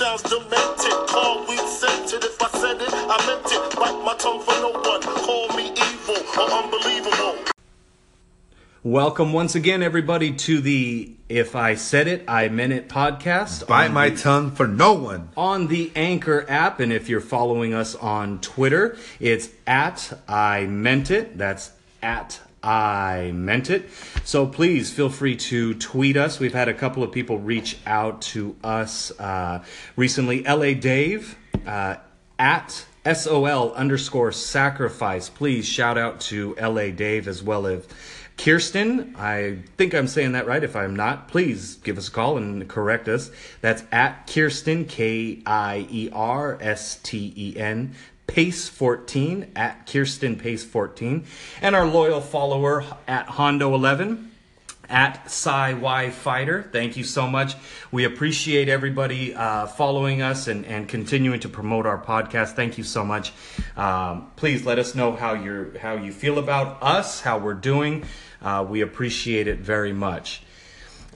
sounds demented. Call weed scented. If I said it, I meant it. Bite my tongue for no one. Call me evil or unbelievable. Welcome once again, everybody, to the If I Said It, I Meant It podcast. Bite my the- tongue for no one. on the Anchor app. And if you're following us on Twitter, it's at I Meant It. That's at I Meant It. So please feel free to tweet us. We've had a couple of people reach out to us uh, recently. LA Dave uh, at SOL underscore sacrifice. Please shout out to LA Dave as well as Kirsten, I think I'm saying that right. If I'm not, please give us a call and correct us. That's at Kirsten, K I E R S T E N, Pace 14, at Kirsten Pace 14. And our loyal follower at Hondo 11 at SciY Fighter. Thank you so much. We appreciate everybody uh, following us and, and continuing to promote our podcast. Thank you so much. Um, please let us know how you're how you feel about us, how we're doing. Uh, we appreciate it very much.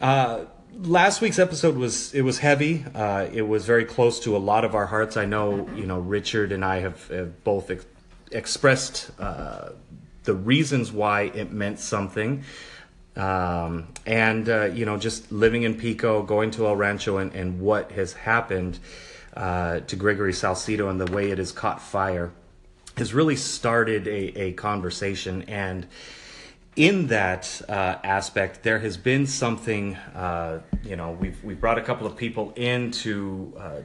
Uh, last week's episode was it was heavy. Uh, it was very close to a lot of our hearts. I know you know Richard and I have, have both ex- expressed uh, the reasons why it meant something. Um, and uh, you know, just living in Pico, going to El Rancho, and, and what has happened uh, to Gregory Salcido and the way it has caught fire has really started a, a conversation. And in that uh, aspect, there has been something. Uh, you know, we've we brought a couple of people in to uh,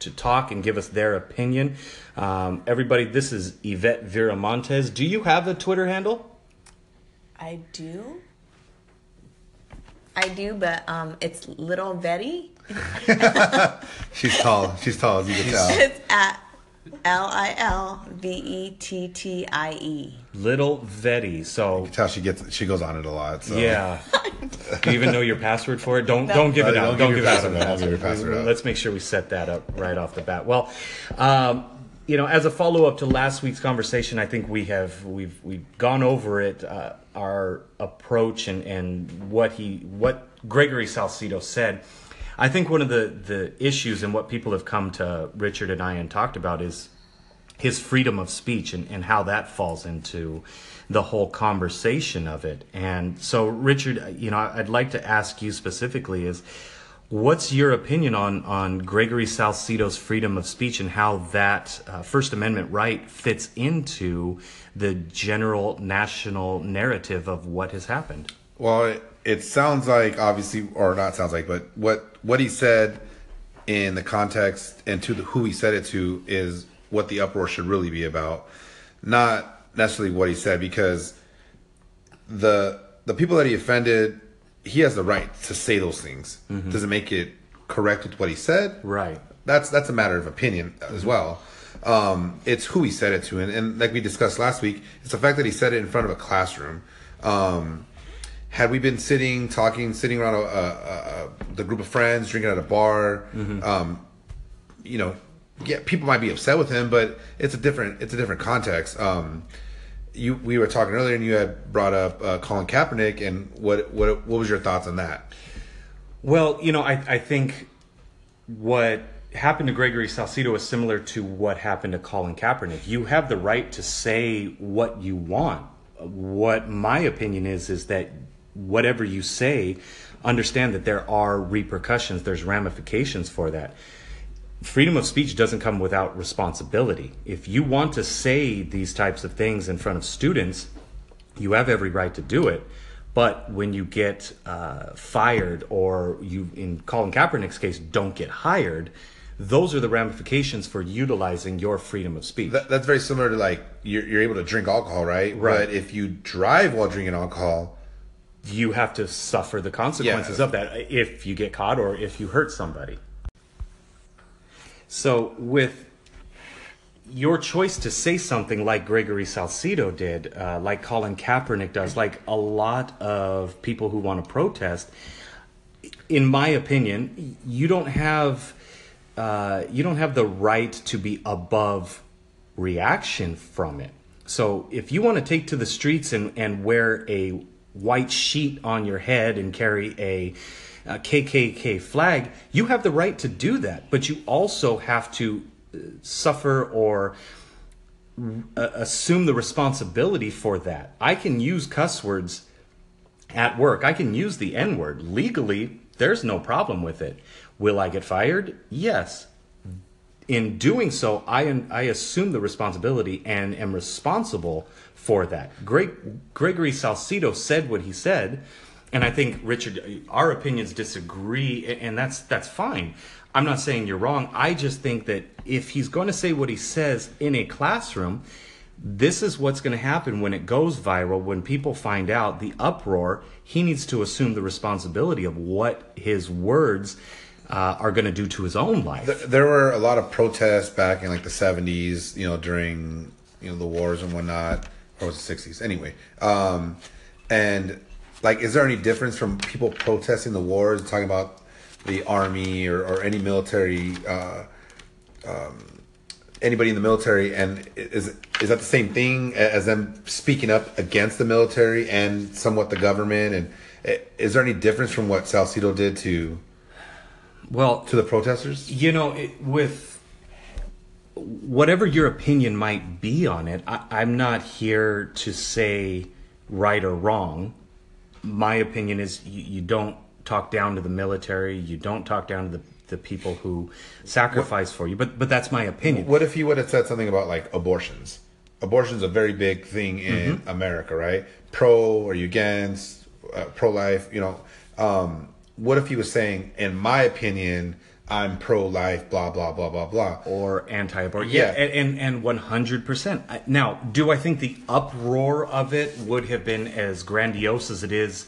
to talk and give us their opinion. Um, everybody, this is Yvette Viramontes. Do you have a Twitter handle? I do. I do, but um, it's Little Betty. She's tall. She's tall, as you can tell. It's at L I L V E T T I E. Little Vetty. So Tell she gets she goes on it a lot. So. yeah. Do you even know your password for it? Don't No. don't give it out. don't Don't give give your out. password out. Don't give your password out. Let's make sure we set that up right off the bat. Well, um, you know, as a follow up to last week's conversation, I think we have we've we've gone over it. Uh, our approach and and what he what Gregory Salcido said. I think one of the the issues and what people have come to Richard and I and talked about is his freedom of speech and, and how that falls into the whole conversation of it. And so, Richard, you know, I'd like to ask you specifically is what's your opinion on, on Gregory Salcido's freedom of speech and how that uh, First Amendment right fits into the general national narrative of what has happened? Well, it, it sounds like obviously, or not sounds like, but what what he said in the context and to the, who he said it to is what the uproar should really be about, not necessarily what he said because the the people that he offended, he has the right to say those things. Doesn't make it correct with what he said. Right. That's that's a matter of opinion as well. Um, it's who he said it to, and, and like we discussed last week, it's the fact that he said it in front of a classroom. Um, had we been sitting, talking, sitting around a, a, a, the group of friends, drinking at a bar, um, you know, yeah, people might be upset with him, but it's a different it's a different context. Um, you we were talking earlier, and you had brought up uh, Colin Kaepernick, and what what what was your thoughts on that? Well, you know, I, I think what happened to Gregory Salcido is similar to what happened to Colin Kaepernick. You have the right to say what you want. What my opinion is is that whatever you say, understand that there are repercussions, there's ramifications for that. Freedom of speech doesn't come without responsibility. If you want to say these types of things in front of students, you have every right to do it. But when you get uh, fired, or you, in Colin Kaepernick's case, don't get hired, those are the ramifications for utilizing your freedom of speech. That, that's very similar to like you're, you're able to drink alcohol, right? Right. But if you drive while drinking alcohol, you have to suffer the consequences Yeah. of that if you get caught or if you hurt somebody. So, with your choice to say something like Gregory Salcido did, uh, like Colin Kaepernick does, like a lot of people who want to protest, in my opinion, you don't have uh, you don't have the right to be above reaction from it. So if you want to take to the streets and, and wear a white sheet on your head and carry a uh, KKK flag, you have the right to do that, but you also have to uh, suffer or uh, assume the responsibility for that. I can use cuss words at work. I can use the N word legally. There's no problem with it. Will I get fired? Yes. In doing so, I am, I assume the responsibility and am responsible for that. Greg, Gregory Salcido said what he said, and I think Richard, our opinions disagree, and that's that's fine. I'm not saying you're wrong. I just think that if he's going to say what he says in a classroom, this is what's going to happen when it goes viral, when people find out the uproar. He needs to assume the responsibility of what his words uh, are going to do to his own life. There, there were a lot of protests back in like the 70s, you know, during you know the wars and whatnot, or was it 60s? Anyway, um, and like, is there any difference from people protesting the wars, talking about the army or, or any military, uh, um, anybody in the military, and is is that the same thing as them speaking up against the military and somewhat the government? And eh, is there any difference from what Salcido did to well, to the protesters? You know, it, with whatever your opinion might be on it, I, I'm not here to say right or wrong. My opinion is you, you don't talk down to the military. You don't talk down to the the people who sacrifice for you. But but that's my opinion. What if he would have said something about like abortions? Abortion's a very big thing in Mm-hmm. America, right? Pro, are you against? Uh, Pro life, you know. Um, what if he was saying, in my opinion, I'm pro life, blah blah blah blah blah. or anti-abortion. Yeah. Yeah, and and one hundred percent. Now, do I think the uproar of it would have been as grandiose as it is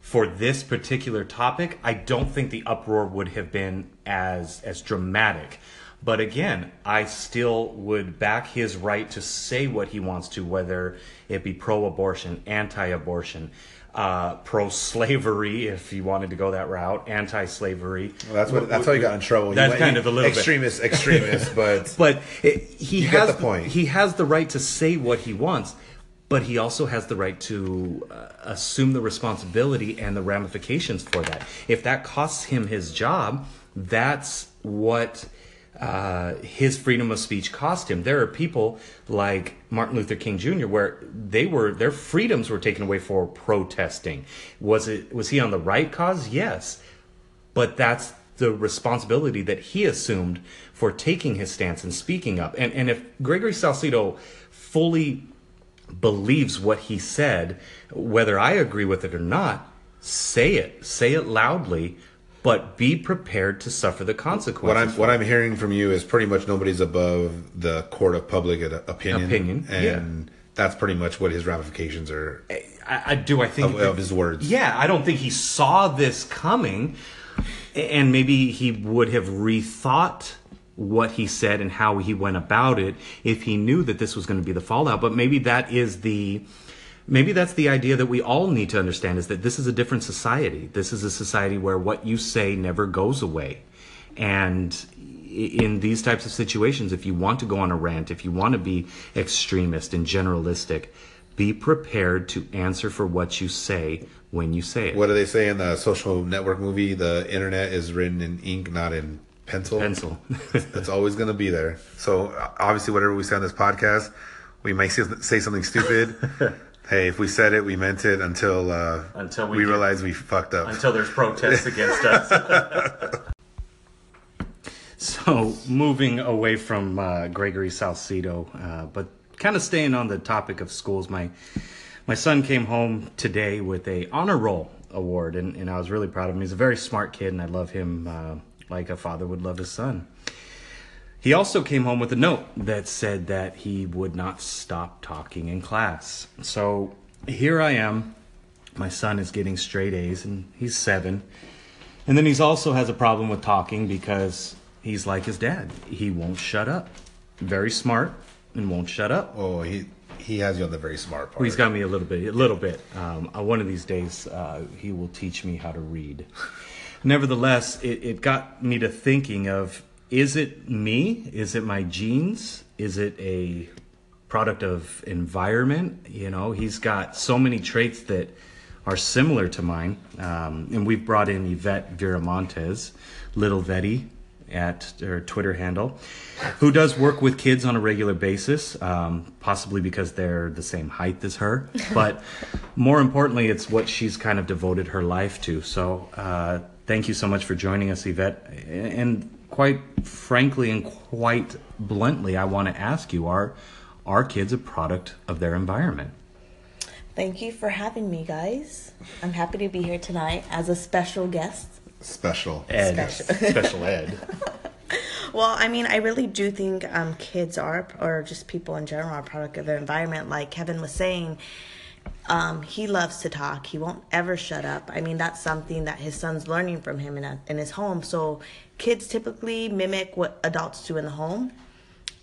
for this particular topic? I don't think the uproar would have been as as dramatic. But again, I still would back his right to say what he wants to, whether it be pro-abortion, anti-abortion. Uh, pro-slavery, if he wanted to go that route, anti-slavery. Well, that's what. That's how he got in trouble. That's went- kind of a little bit. extremist, extremist, but But it, he You has the point. He has the right to say what he wants, but he also has the right to uh, assume the responsibility and the ramifications for that. If that costs him his job, that's what uh, his freedom of speech cost him. There are people like Martin Luther King Jr. where they were their freedoms were taken away for protesting. Was it was he on the right cause? Yes but that's the responsibility that he assumed for taking his stance and speaking up. And and if Gregory Salcido fully believes what he said, whether I agree with it or not, say it, say it loudly, but be prepared to suffer the consequences. what I'm what. I'm hearing from you is pretty much nobody's above the court of public opinion. Opinion, and that's pretty much what his ramifications are I, I do. I think of, of his words. Yeah, I don't think he saw this coming, and maybe he would have rethought what he said and how he went about it if he knew that this was going to be the fallout. But maybe that is the maybe that's the idea that we all need to understand is that this is a different society. This is a society where what you say never goes away. And in these types of situations, if you want to go on a rant, if you want to be extremist and generalistic, be prepared to answer for what you say when you say it. What do they say in the social network movie? The internet is written in ink, not in pencil. Pencil. it's always going to be there. So obviously, whatever we say on this podcast, we might say something stupid. hey, if we said it, we meant it until uh, Until we we get- realize we fucked up. until there's protests against us. so, moving away from uh, Gregory Salcido, uh, but kind of staying on the topic of schools, my my son came home today with a honor roll award, and, and I was really proud of him. He's a very smart kid, and I love him uh, like a father would love his son. He also came home with a note that said that he would not stop talking in class. So here I am. My son is getting straight A's, and he's seven. And then he's also has a problem with talking because he's like his dad. He won't shut up. Very smart and won't shut up. oh, he he has you on the very smart part. He's got me a little bit, a little bit. Um, uh, one of these days, uh, he will teach me how to read. Nevertheless, it, it got me to thinking of: Is it me? Is it my genes? Is it a product of environment? You know, he's got so many traits that are similar to mine. Um, and we've brought in Yvette Viramontes, Little Vetti at her Twitter handle, who does work with kids on a regular basis, um, possibly because they're the same height as her. But more importantly, it's what she's kind of devoted her life to. So uh, thank you so much for joining us, Yvette. And quite frankly and quite bluntly, I want to ask you are, are kids a product of their environment? Thank you for having me, guys. I'm happy to be here tonight as a special guest. Special. Ed. Special. Special ed. Well, I mean, I really do think um, kids are, or just people in general, are a product of their environment. Like Kevin was saying, um, he loves to talk. He won't ever shut up. I mean, that's something that his son's learning from him in, a, in his home. So kids typically mimic what adults do in the home.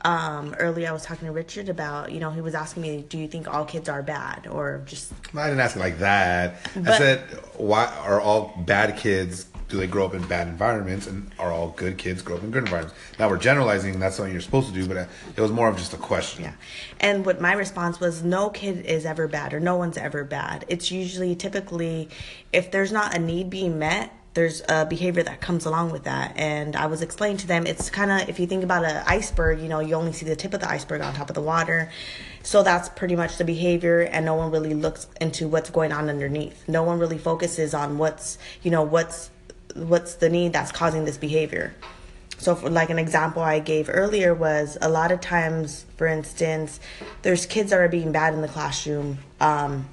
Um, earlier, I was talking to Richard about, you know, he was asking me, do you think all kids are bad or just I didn't ask it like that. I said, why are all bad kids? Do they grow up in bad environments, and are all good kids grow up in good environments? Now we're generalizing. That's something you're supposed to do, but it was more of just a question. Yeah. And what my response was no kid is ever bad or no one's ever bad. It's usually typically if there's not a need being met, there's a behavior that comes along with that. And I was explaining to them it's kind of if you think about an iceberg, you know, you only see the tip of the iceberg on top of the water. So that's pretty much the behavior and no one really looks into what's going on underneath. No one really focuses on what's, you know, what's what's the need that's causing this behavior. So, for like an example I gave earlier was a lot of times, for instance, there's kids that are being bad in the classroom. Um,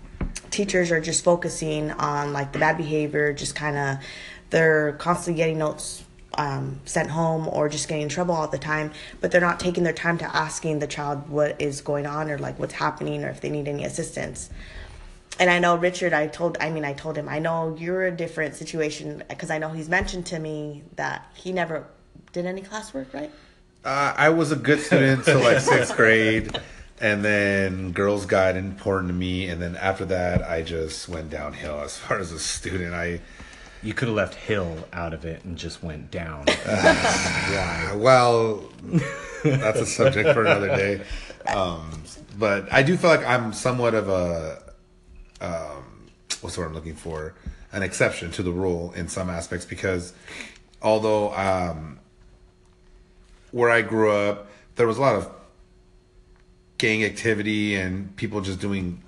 teachers are just focusing on like the bad behavior, just kind of they're constantly getting notes um, sent home or just getting in trouble all the time, but they're not taking their time to asking the child what is going on or like what's happening or if they need any assistance and I know Richard, I told, I mean, I told him, I know you're a different situation because I know he's mentioned to me that he never did any classwork, right? Uh, I was a good student till like sixth grade, and then girls got important to me, and then after that, I just went downhill as far as a student. I You could have left Hill out of it and just went down. well, that's a subject for another day. Um, but I do feel like I'm somewhat of a um, what's the word I'm looking for? An exception to the rule in some aspects because although um, where I grew up, there was a lot of gang activity and people just doing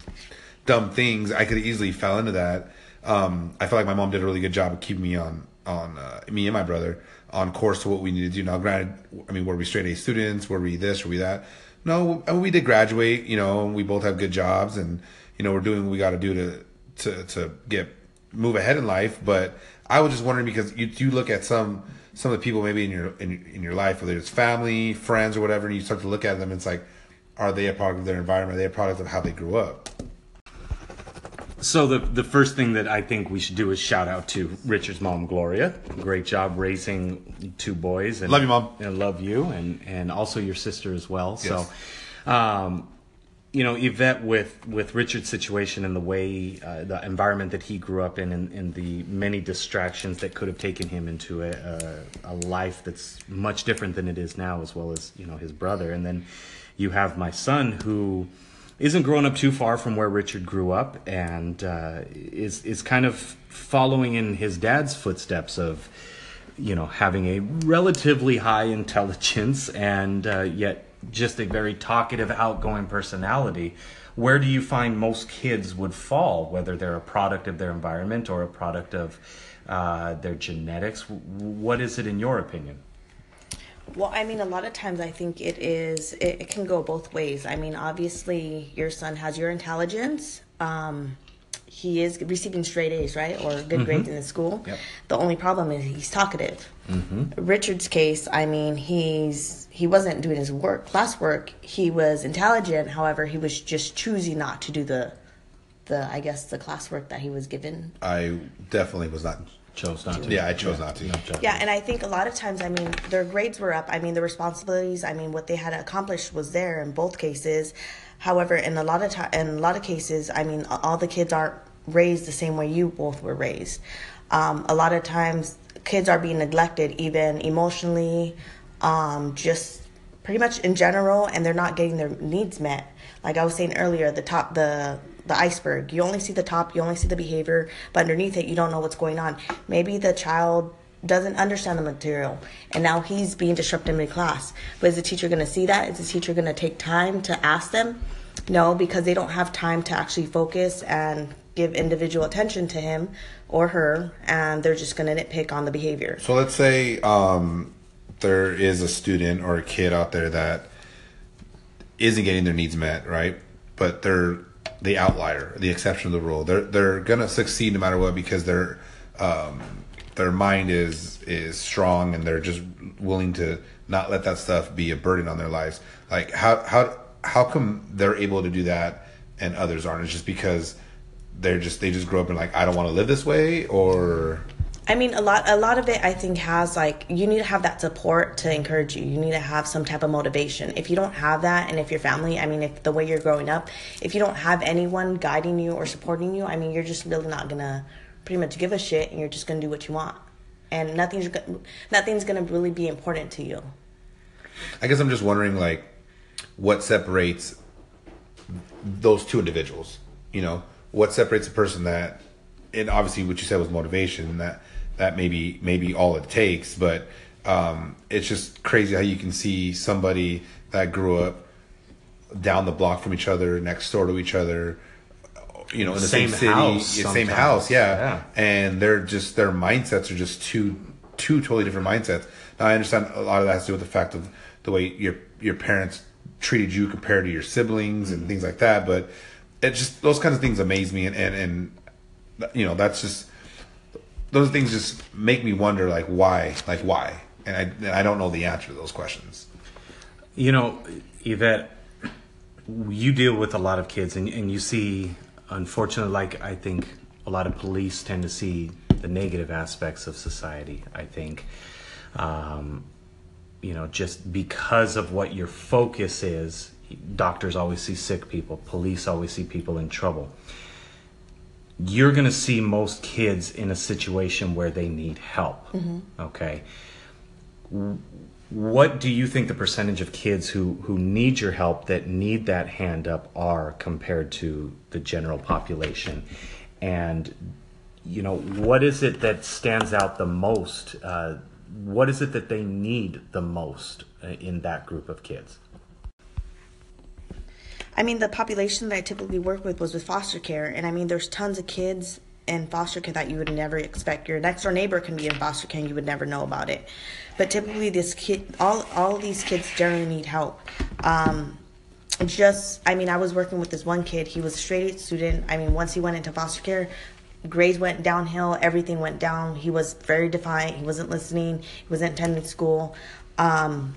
dumb things. I could easily fell into that. Um, I feel like my mom did a really good job of keeping me on on uh, me and my brother on course to what we needed to do. Now, granted, I mean, were we straight A students? Were we this? Were we that? No, we did graduate. You know, we both have good jobs, and you know, we're doing what we got to do to to to get move ahead in life. But I was just wondering because you you look at some some of the people maybe in your in, in your life, whether it's family, friends, or whatever, and you start to look at them, it's like, are they a product of their environment? Are they a product of how they grew up? So the the first thing that I think we should do is shout out to Richard's mom, Gloria. Great job raising two boys. And, Love you, Mom. And love you, and and also your sister as well. Yes. So, um, you know, Yvette with with Richard's situation and the way uh, the environment that he grew up in, and, and the many distractions that could have taken him into a, a a life that's much different than it is now, as well as you know his brother, and then you have my son who isn't growing up too far from where Richard grew up, and uh, is is kind of following in his dad's footsteps of, you know, having a relatively high intelligence and uh, yet just a very talkative, outgoing personality. Where do you find most kids would fall, whether they're a product of their environment or a product of uh, their genetics? What is it in your opinion? Well, I mean, a lot of times I think it is, it, it can go both ways. I mean, obviously, your son has your intelligence. Um, he is receiving straight A's, right? Or good grades in the school. Yep. The only problem is he's talkative. Richard's case, I mean, he's he wasn't doing his work, classwork. He was intelligent. However, he was just choosing not to do the, the I guess the classwork that he was given I definitely was not. Chose not to. Yeah, I chose not to. No judgment. Yeah, and I think a lot of times, I mean, their grades were up. I mean, the responsibilities, I mean, what they had accomplished was there in both cases. However, in a lot of time, in a lot of cases, I mean, all the kids aren't raised the same way you both were raised. Um, a lot of times, kids are being neglected, even emotionally, um, just pretty much in general, and they're not getting their needs met. Like I was saying earlier, the top, the the iceberg. You only see the top, you only see the behavior, but underneath it, you don't know what's going on. Maybe the child doesn't understand the material and now he's being disruptive in class. But is the teacher going to see that? Is the teacher going to take time to ask them? No, because they don't have time to actually focus and give individual attention to him or her, and they're just going to nitpick on the behavior. So let's say um, there is a student or a kid out there that isn't getting their needs met, right? But they're the outlier, the exception of the rule. They're they're gonna succeed no matter what because their um, their mind is is strong and they're just willing to not let that stuff be a burden on their lives. Like how how how come they're able to do that and others aren't? It's just because they're just they just grew up and like I don't want to live this way or I mean, a lot, a lot of it, I think, has like you need to have that support to encourage you. You need to have some type of motivation. If you don't have that, and if your family, I mean, if the way you're growing up, if you don't have anyone guiding you or supporting you, I mean, you're just really not gonna pretty much give a shit, and you're just gonna do what you want, and nothing's nothing's gonna really be important to you. I guess I'm just wondering like what separates those two individuals. You know, what separates a person that, and obviously what you said was motivation. That that maybe maybe all it takes, but um, it's just crazy how you can see somebody that grew up down the block from each other, next door to each other. You know, in the same, Same city, house yeah, same house, yeah. Yeah. And they're just their mindsets are just two two totally different mindsets. Now I understand a lot of that has to do with the fact of the way your your parents treated you compared to your siblings and things like that. But it just those kinds of things amaze me, and and, and you know that's just those things just make me wonder like why, like why, and I and I don't know the answer to those questions. You know, Yvette, you deal with a lot of kids, and, and you see, unfortunately, like I think a lot of police tend to see the negative aspects of society. I think, um, you know, just because of what your focus is, doctors always see sick people, police always see people in trouble. You're going to see most kids in a situation where they need help. Okay? What do you think the percentage of kids who who need your help that need that hand up are compared to the general population? And you know what is it that stands out the most uh, what is it that they need the most uh, in that group of kids I mean, the population that I typically work with was with foster care, and I mean, there's tons of kids in foster care that you would never expect. Your next door neighbor can be in foster care, and you would never know about it. But typically, this kid, all all these kids generally need help. Um, just, I mean, I was working with this one kid. He was a straight A student. I mean, once he went into foster care, grades went downhill. Everything went down. He was very defiant. He wasn't listening. He wasn't attending school. Um,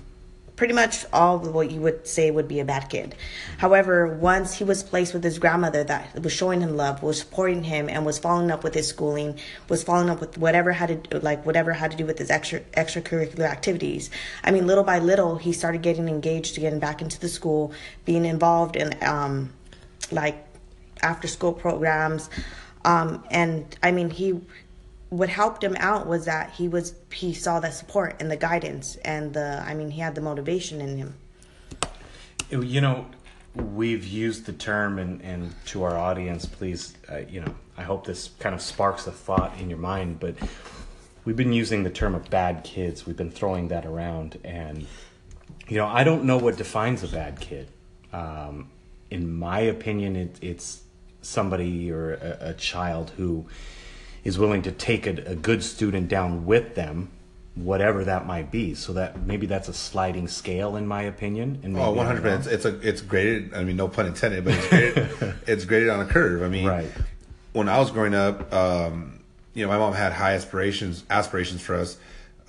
pretty much all what you would say would be a bad kid. However, once he was placed with his grandmother that was showing him love, was supporting him, and was following up with his schooling, was following up with whatever had to like whatever had to do with his extra extracurricular activities. I mean, little by little, he started getting engaged, getting back into the school, being involved in um, like after school programs. Um, and I mean, he what helped him out was that he was he saw the support and the guidance and the I mean he had the motivation in him. you know we've used the term and, and to our audience please uh, you know i hope this kind of sparks a thought in your mind but we've been using the term of bad kids we've been throwing that around and you know i don't know what defines a bad kid um, in my opinion it, it's somebody or a, a child who is willing to take a, a good student down with them whatever that might be so that maybe that's a sliding scale in my opinion and Oh, I'm 100 percent. It's a it's graded. I mean, no pun intended, but it's graded, it's graded on a curve. I mean, Right. when I was growing up, um, you know, my mom had high aspirations aspirations for us.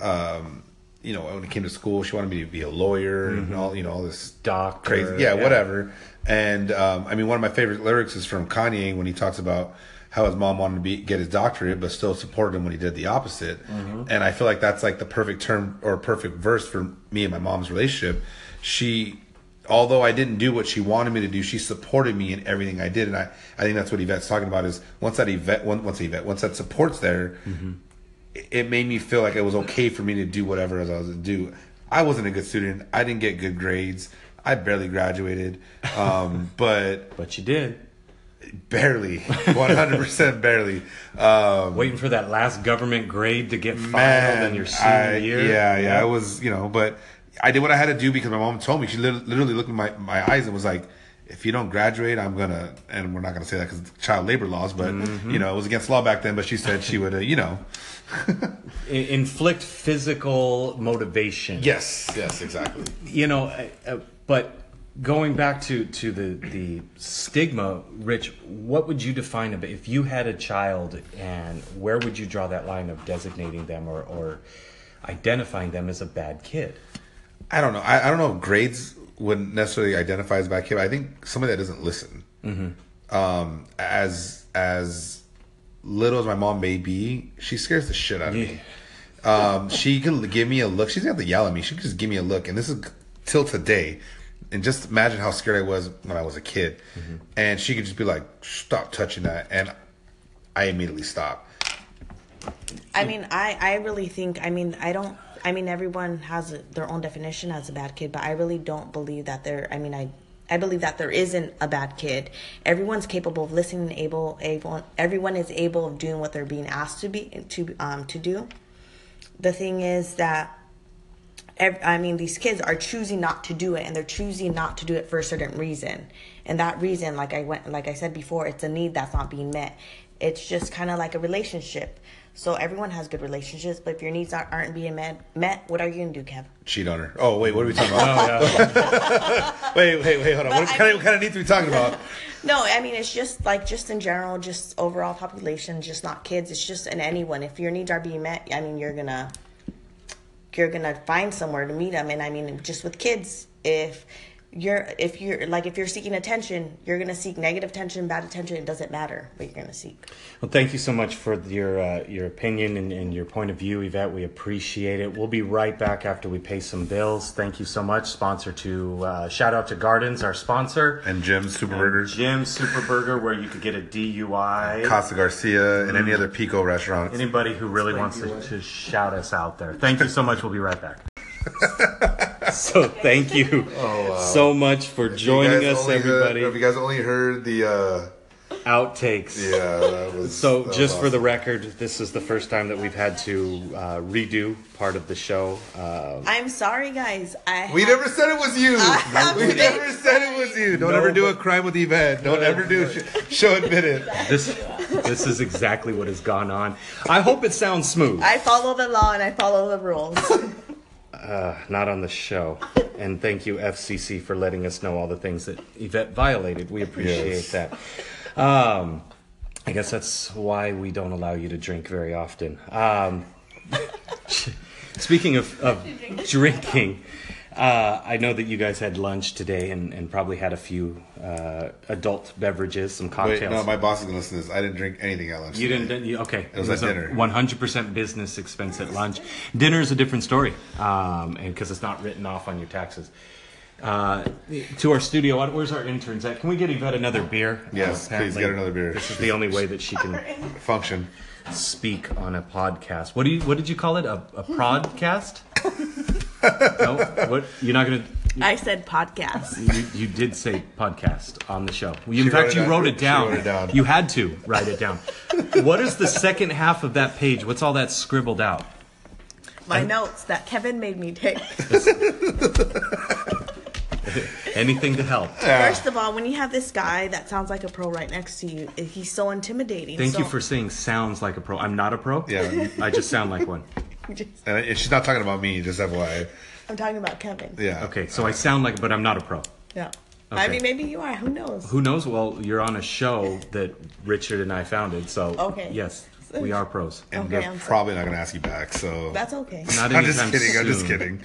Um, you know, when it came to school, she wanted me to be a lawyer and all you know all this Doctor, crazy, yeah, yeah. whatever. And um, I mean, one of my favorite lyrics is from Kanye when he talks about how his mom wanted to be get his doctorate, but still supported him when he did the opposite. And I feel like that's like the perfect term or perfect verse for me and my mom's relationship. She, although I didn't do what she wanted me to do, she supported me in everything I did, and I, I think that's what Yvette's talking about. Is once that Yvette, once Yvette, once that support's there, it- it made me feel like it was okay for me to do whatever as I was to do. I wasn't a good student. I didn't get good grades. I barely graduated. Um, but but you did Barely, one hundred percent barely. Um, Waiting for that last government grade to get filed in your senior I- year. Yeah, yeah, I was, you know, but I did what I had to do because my mom told me. She literally looked in my my eyes and was like, "If you don't graduate, I'm gonna." And we're not gonna say that because child labor laws, but Mm-hmm. you know, it was against law back then. But she said she would, uh, you know. Inflict physical motivation. Yes, yes, exactly. you know, uh, uh, but going back to to the the stigma, Rich, what would you define about if you had a child, and where would you draw that line of designating them or or identifying them as a bad kid? I don't know. I, I don't know if grades would necessarily identify as a bad kid. But I think somebody that doesn't listen. Um, as as little as my mom may be, she scares the shit out of me. Um, she can give me a look. She's gonna have to yell at me. She can just give me a look, and this is till today. And just imagine how scared I was when I was a kid. And she could just be like, "Stop touching that," and I immediately stop. I mean, I, I really think, I mean, I don't, I mean, everyone has a, their own definition as a bad kid, but I really don't believe that there, I mean, I, I believe that there isn't a bad kid. Everyone's capable of listening, able, able, everyone is able of doing what they're being asked to be, to, um, to do. The thing is that, ev- I mean, these kids are choosing not to do it, and they're choosing not to do it for a certain reason. And that reason, like I went, like I said before, it's a need that's not being met. It's just kind of like a relationship. So everyone has good relationships, but if your needs aren't, aren't being met, met, what are you gonna do, Kev? Cheat on her. Oh wait, what are we talking about? Oh, wait, wait, wait, hold on. But What I kind, of, mean- what kind of needs are we talking about? No, I mean it's just like just in general, just overall population, just not kids. It's just in anyone. If your needs are being met, I mean you're gonna you're gonna find somewhere to meet them. And I mean just with kids, if you're if you're like if you're seeking attention, you're gonna seek negative attention, bad attention. It doesn't matter what you're gonna seek. Well, thank you so much for your uh, your opinion and, and your point of view, Yvette. We appreciate it. We'll be right back after we pay some bills. Thank you so much. Sponsor to uh, shout out to Gardens, our sponsor, And Jim's Super Burgers, Jim Super Burger, where you could get a DUI. Casa Garcia, and any other Pico restaurants. Anybody who really wants to, to shout us out there. Thank you so much. We'll be right back. so thank you so much for joining us, only heard- everybody. if you guys only heard the, uh, Outtakes. yeah, that was. So, that was just for the record, this is the first time that we've had to uh, redo part of the show. Uh, I'm sorry, guys. I We have- never said it was you. We very never said it was you. Don't No, ever do a crime with Yvette. Don't ever do sh- show admit it. this this is exactly what has gone on. I hope it sounds smooth. I follow the law and I follow the rules. Not on the show. And thank you, FCC, for letting us know all the things that Yvette violated. We appreciate Yes. that. Um, I guess that's why we don't allow you to drink very often. Um, speaking of, of drinking, uh, I know that you guys had lunch today and, and probably had a few uh, adult beverages, some Wait, cocktails. no, my boss is gonna listen to this. I didn't drink anything at lunch. You today. didn't. You, okay, it was at dinner. One hundred percent business expense at lunch. Dinner is a different story, um, and because it's not written off on your taxes. Uh, to our studio, where's our interns at? Can we get Yvette another beer? Yes, Uh, please get another beer. This is the only way that she can function. speak on a podcast. What do you? What did you call it? A, a podcast? no, what? You're not gonna. I said podcast. You, you did say podcast on the show. You, in She fact, wrote you down. wrote it She down. wrote it down. You had to write it down. what is the second half of that page? What's all that scribbled out? My notes that Kevin made me take. Anything to help. First of all, when you have this guy that sounds like a pro right next to you, he's so intimidating. Thank so you for saying sounds like a pro. I'm not a pro. Yeah. I just sound like one. just- uh, And and she's not talking about me, just FYI. I'm talking about Kevin. Yeah. Okay, so I sound like, but I'm not a pro. Yeah. I mean, maybe you are. Who knows? Who knows? Well, you're on a show that Richard and I founded, so Okay. yes, we are pros. And Okay, they're I'm sorry. probably not gonna ask you back. So That's okay. Not I'm just anytime kidding. I'm just kidding.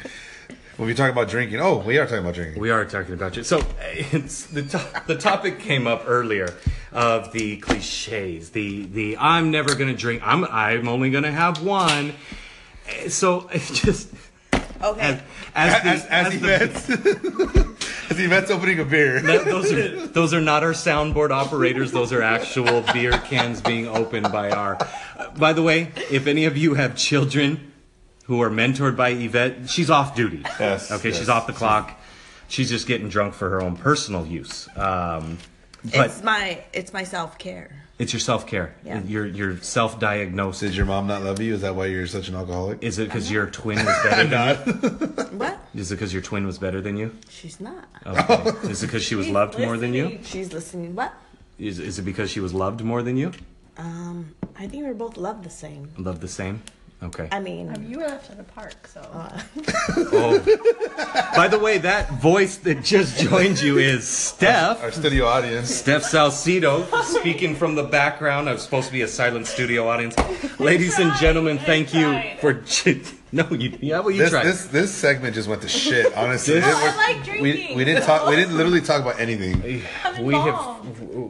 When we talk about drinking, oh, we are talking about drinking. We are talking about you. So it's the to- the topic came up earlier of the cliches. The the I'm never gonna drink. I'm I'm only gonna have one. So it just Okay. as as, the, as, as, as the- Yvette's, as Yvette's opening a beer. that- those are those are not our soundboard operators. Those are actual beer cans being opened by our. uh, by the way, if any of you have children who are mentored by Yvette, she's off duty. Yes, Okay, yes. she's off the clock. She's just getting drunk for her own personal use. Um, But it's my it's my self care. It's your self care. Yeah. You're you're self diagnosed. Did your mom not love you? Is that why you're such an alcoholic? Is it because your twin was better than you? What? Is it because your twin was better than you? She's not. Okay. Is it because she was loved more than you? She's listening. What? Is, is it because she was loved more than you? Um, I think we're both loved the same. Loved the same? Okay. I mean, Um, you were left in the park, so Oh. By the way, that voice that just joined you is Steph. Our studio audience. Steph Salcido speaking from the background. I'm supposed to be a silent studio audience. Ladies and gentlemen, thank you for. No, you. Yeah, well, you This, tried. this this segment just went to shit. Honestly, This- It I like we, drinking. we didn't talk. We didn't literally talk about anything. I'm we have.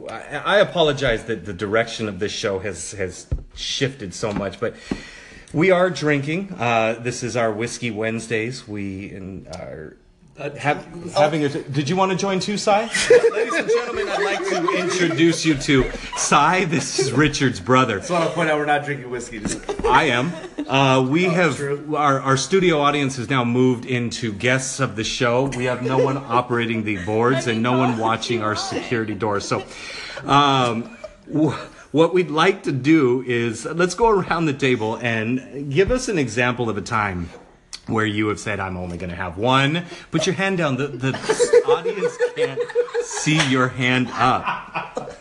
I I apologize that the direction of this show has has shifted so much, but we are drinking. Uh, this is our whiskey Wednesdays. We and are. Have, having a, did you want to join too, Cy? Ladies and gentlemen, I'd like to introduce you to Cy. This is Richard's brother. So I want to point out we're not drinking whiskey. I am. Uh, we have true. our, our studio audience has now moved into guests of the show. We have no one operating the boards and no one watching our security doors. So, um, wh- what we'd like to do is let's go around the table and give us an example of a time where you have said, "I'm only going to have one." Put your hand down. The the audience can't see your hand up.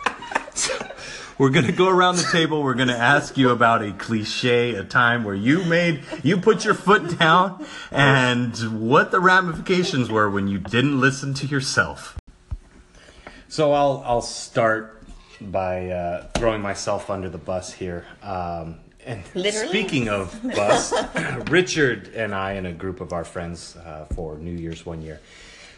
We're gonna go around the table. We're gonna ask you about a cliche, a time where you made, you put your foot down, and what the ramifications were when you didn't listen to yourself. So I'll I'll start by uh, throwing myself under the bus here. Um, and Literally? speaking of bus, Richard and I and a group of our friends uh, for New Year's one year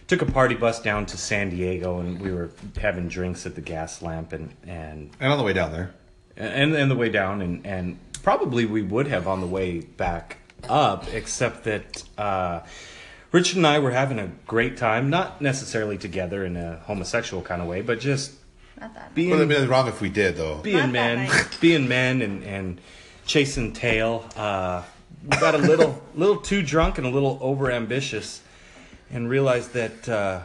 took a party bus down to San Diego, and we were having drinks at the Gaslamp, and and And on the way down there, and and the way down and and probably we would have on the way back up except that uh Richard and I were having a great time not necessarily together in a homosexual kind of way but just not that. being well, it'd be wrong if we did though. being Not men nice. being men and and chasing tail uh we got a little little too drunk and a little over ambitious and realized that uh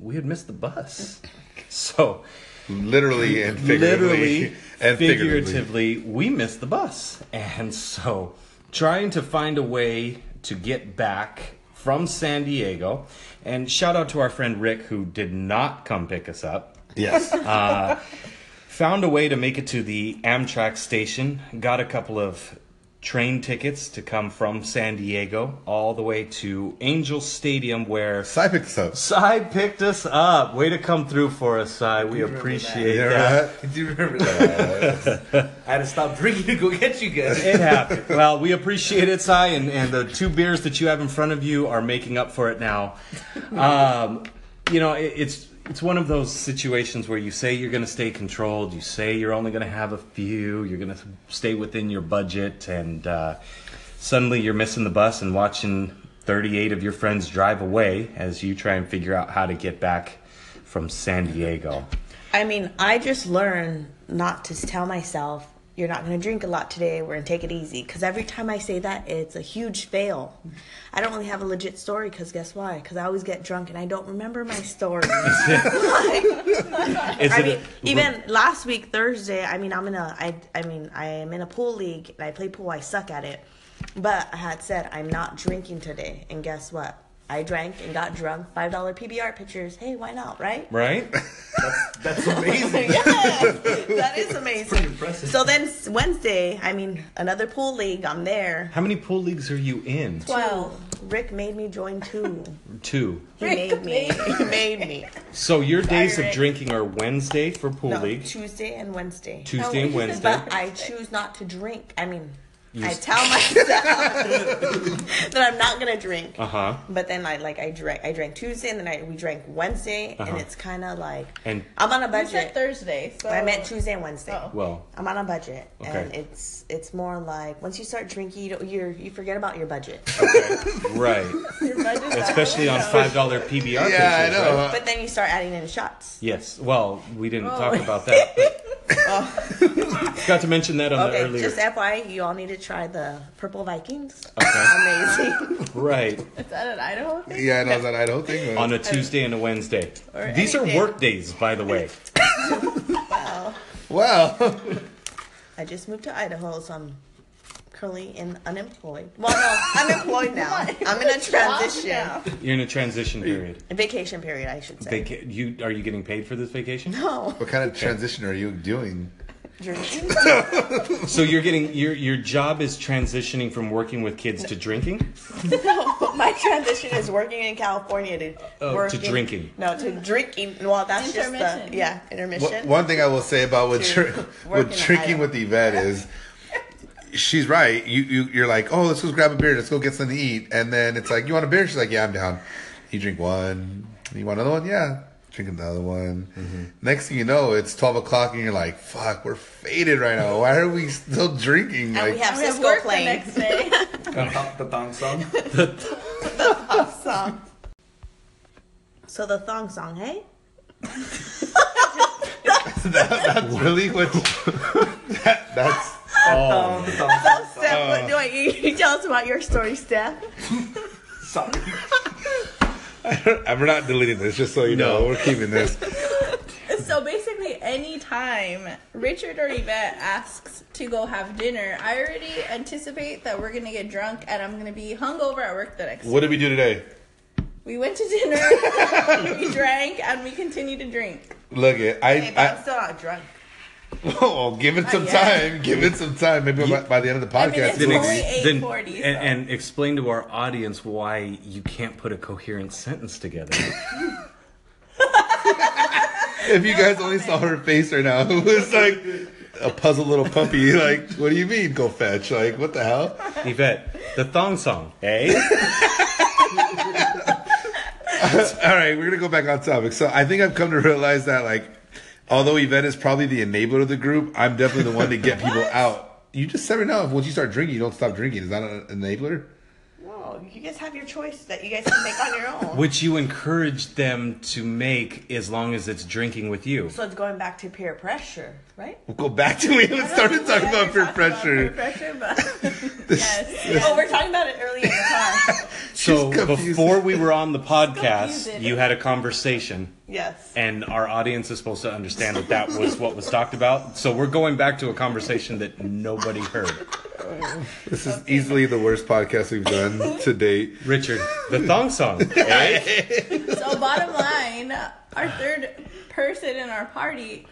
we had missed the bus so Literally and figuratively. literally and figuratively. figuratively, we missed the bus. And so, trying to find a way to get back from San Diego, and shout out to our friend Rick, who did not come pick us up, Yes. found a way to make it to the Amtrak station, got a couple of train tickets to come from San Diego all the way to Angel Stadium, where Cy picked us up. Cy picked us up. Way to come through for us, Cy. We appreciate Yeah, that. right? Do you remember that? I had to stop drinking to go get you guys. It happened. Well, we appreciate it, Cy, and, and the two beers that you have in front of you are making up for it now. Um, you know, it, it's it's one of those situations where you say you're going to stay controlled, you say you're only going to have a few, you're going to stay within your budget, and uh, suddenly you're missing the bus and watching 38 of your friends drive away as you try and figure out how to get back from San Diego. I mean, I just learned not to tell myself, you're not going to drink a lot today, we're going to take it easy. Because every time I say that, it's a huge fail. I don't really have a legit story because guess why? Because I always get drunk and I don't remember my story. Is I mean, a- even last week Thursday, I mean, I'm in a, I, I mean, I am in a pool league and I play pool. I suck at it, but I had said I'm not drinking today, and guess what? I drank and got drunk. Five dollar PBR pictures. Hey, why not? Right? right? That's amazing. yes, that is amazing. impressive. So then Wednesday, I mean, another pool league. I'm there. How many pool leagues are you in? Well, Rick made me join two. Two. He Rick made me. He made me. So your days of Rick. drinking are Wednesday for pool No, league, Tuesday and Wednesday. Tuesday oh, and Oh, Wednesday. But I choose not to drink. I mean, I s- tell myself that I'm not gonna drink. Uh huh. But then I like I drank I drank Tuesday and then I we drank Wednesday Uh-huh. and it's kind of like And I'm on a You budget. said Thursday, so I meant Tuesday and Wednesday. Oh. well, I'm on a budget, and it's it's more like once you start drinking, you don't, you're you forget about your budget. okay, right. Your budget's Especially on five dollar PBR. Yeah, I know. right? But then you start adding in shots. Yes. Well, we didn't Oh. talk about that. But Got to mention that on the Okay, earlier. just FYI, you all need to try the Purple Vikings. Okay. Amazing. right. Is that an Idaho thing? Yeah, I know that Idaho thing. On a Tuesday and a Wednesday. Or These any are day. work days, by the way. Wow. Well, I just moved to Idaho, so I'm currently in unemployed. Well, no, I'm employed now. I'm in a transition, You're in a transition period. a vacation period, I should say. Vaca- you are you getting paid for this vacation? no, what kind of transition are you doing? drinking. So you're getting your your job is transitioning from working with kids to drinking. no, my transition is working in California to Oh, to working, drinking. No, to drinking. Well, that's just Intermission. the yeah intermission. One- One thing I will say about what To dr- work what in drinking Idaho. with Yvette is, she's right. You you you're like, oh, let's go grab a beer, let's go get something to eat, and then it's like, you want a beer? She's like, yeah, I'm down. You drink one. You want another one? Yeah. Drink another one. Mm-hmm. Next thing you know, it's twelve o'clock, and you're like, fuck, we're faded right now. Why are we still drinking? And like, we have We have Sisqó the playing next day. The thong- song. the thong song. song. So the thong song, hey? that's really what. that, that's Oh. Thong, the thong song. Steph, what do I, you, you tell us about your story, Steph? Sorry. I'm not deleting this, just so you know. We're keeping this. so basically, anytime Richard or Yvette asks to go have dinner, I already anticipate that we're gonna get drunk and I'm gonna be hungover at work the next. What did we do today? We went to dinner, we drank, and we continue to drink. Look it. I, Hey, but I'm still not drunk. oh, give it some yet. time. Give it some time. Maybe by, by the end of the I mean, podcast. it's it'll only be- then 8:40, and, so. and explain to our audience why you can't put a coherent sentence together. if you guys only saw her face right now, it was like a puzzled little puppy. Like, what do you mean, go fetch? Like, what the hell? Yvette, the thong song, eh? All right, we're gonna go back on topic. So I think I've come to realize that, like, although Yvette is probably the enabler of the group, I'm definitely the one to get people out. You just said right now, once you start drinking, you don't stop drinking. Is that an enabler? No, you guys have your choice that you guys can make on your own. Which you encourage them to make as long as it's drinking with you. So it's going back to peer pressure, right? We'll go back to we haven't started talking about peer pressure. Peer pressure, but yes. Oh, we're talking about it earlier in the car. So before we were on the podcast, you had a conversation, yes. and our audience is supposed to understand that that was what was talked about. So we're going back to a conversation that nobody heard. This is easily the worst podcast we've done to date. Richard, the thong song. eh? So bottom line, our third person in our party,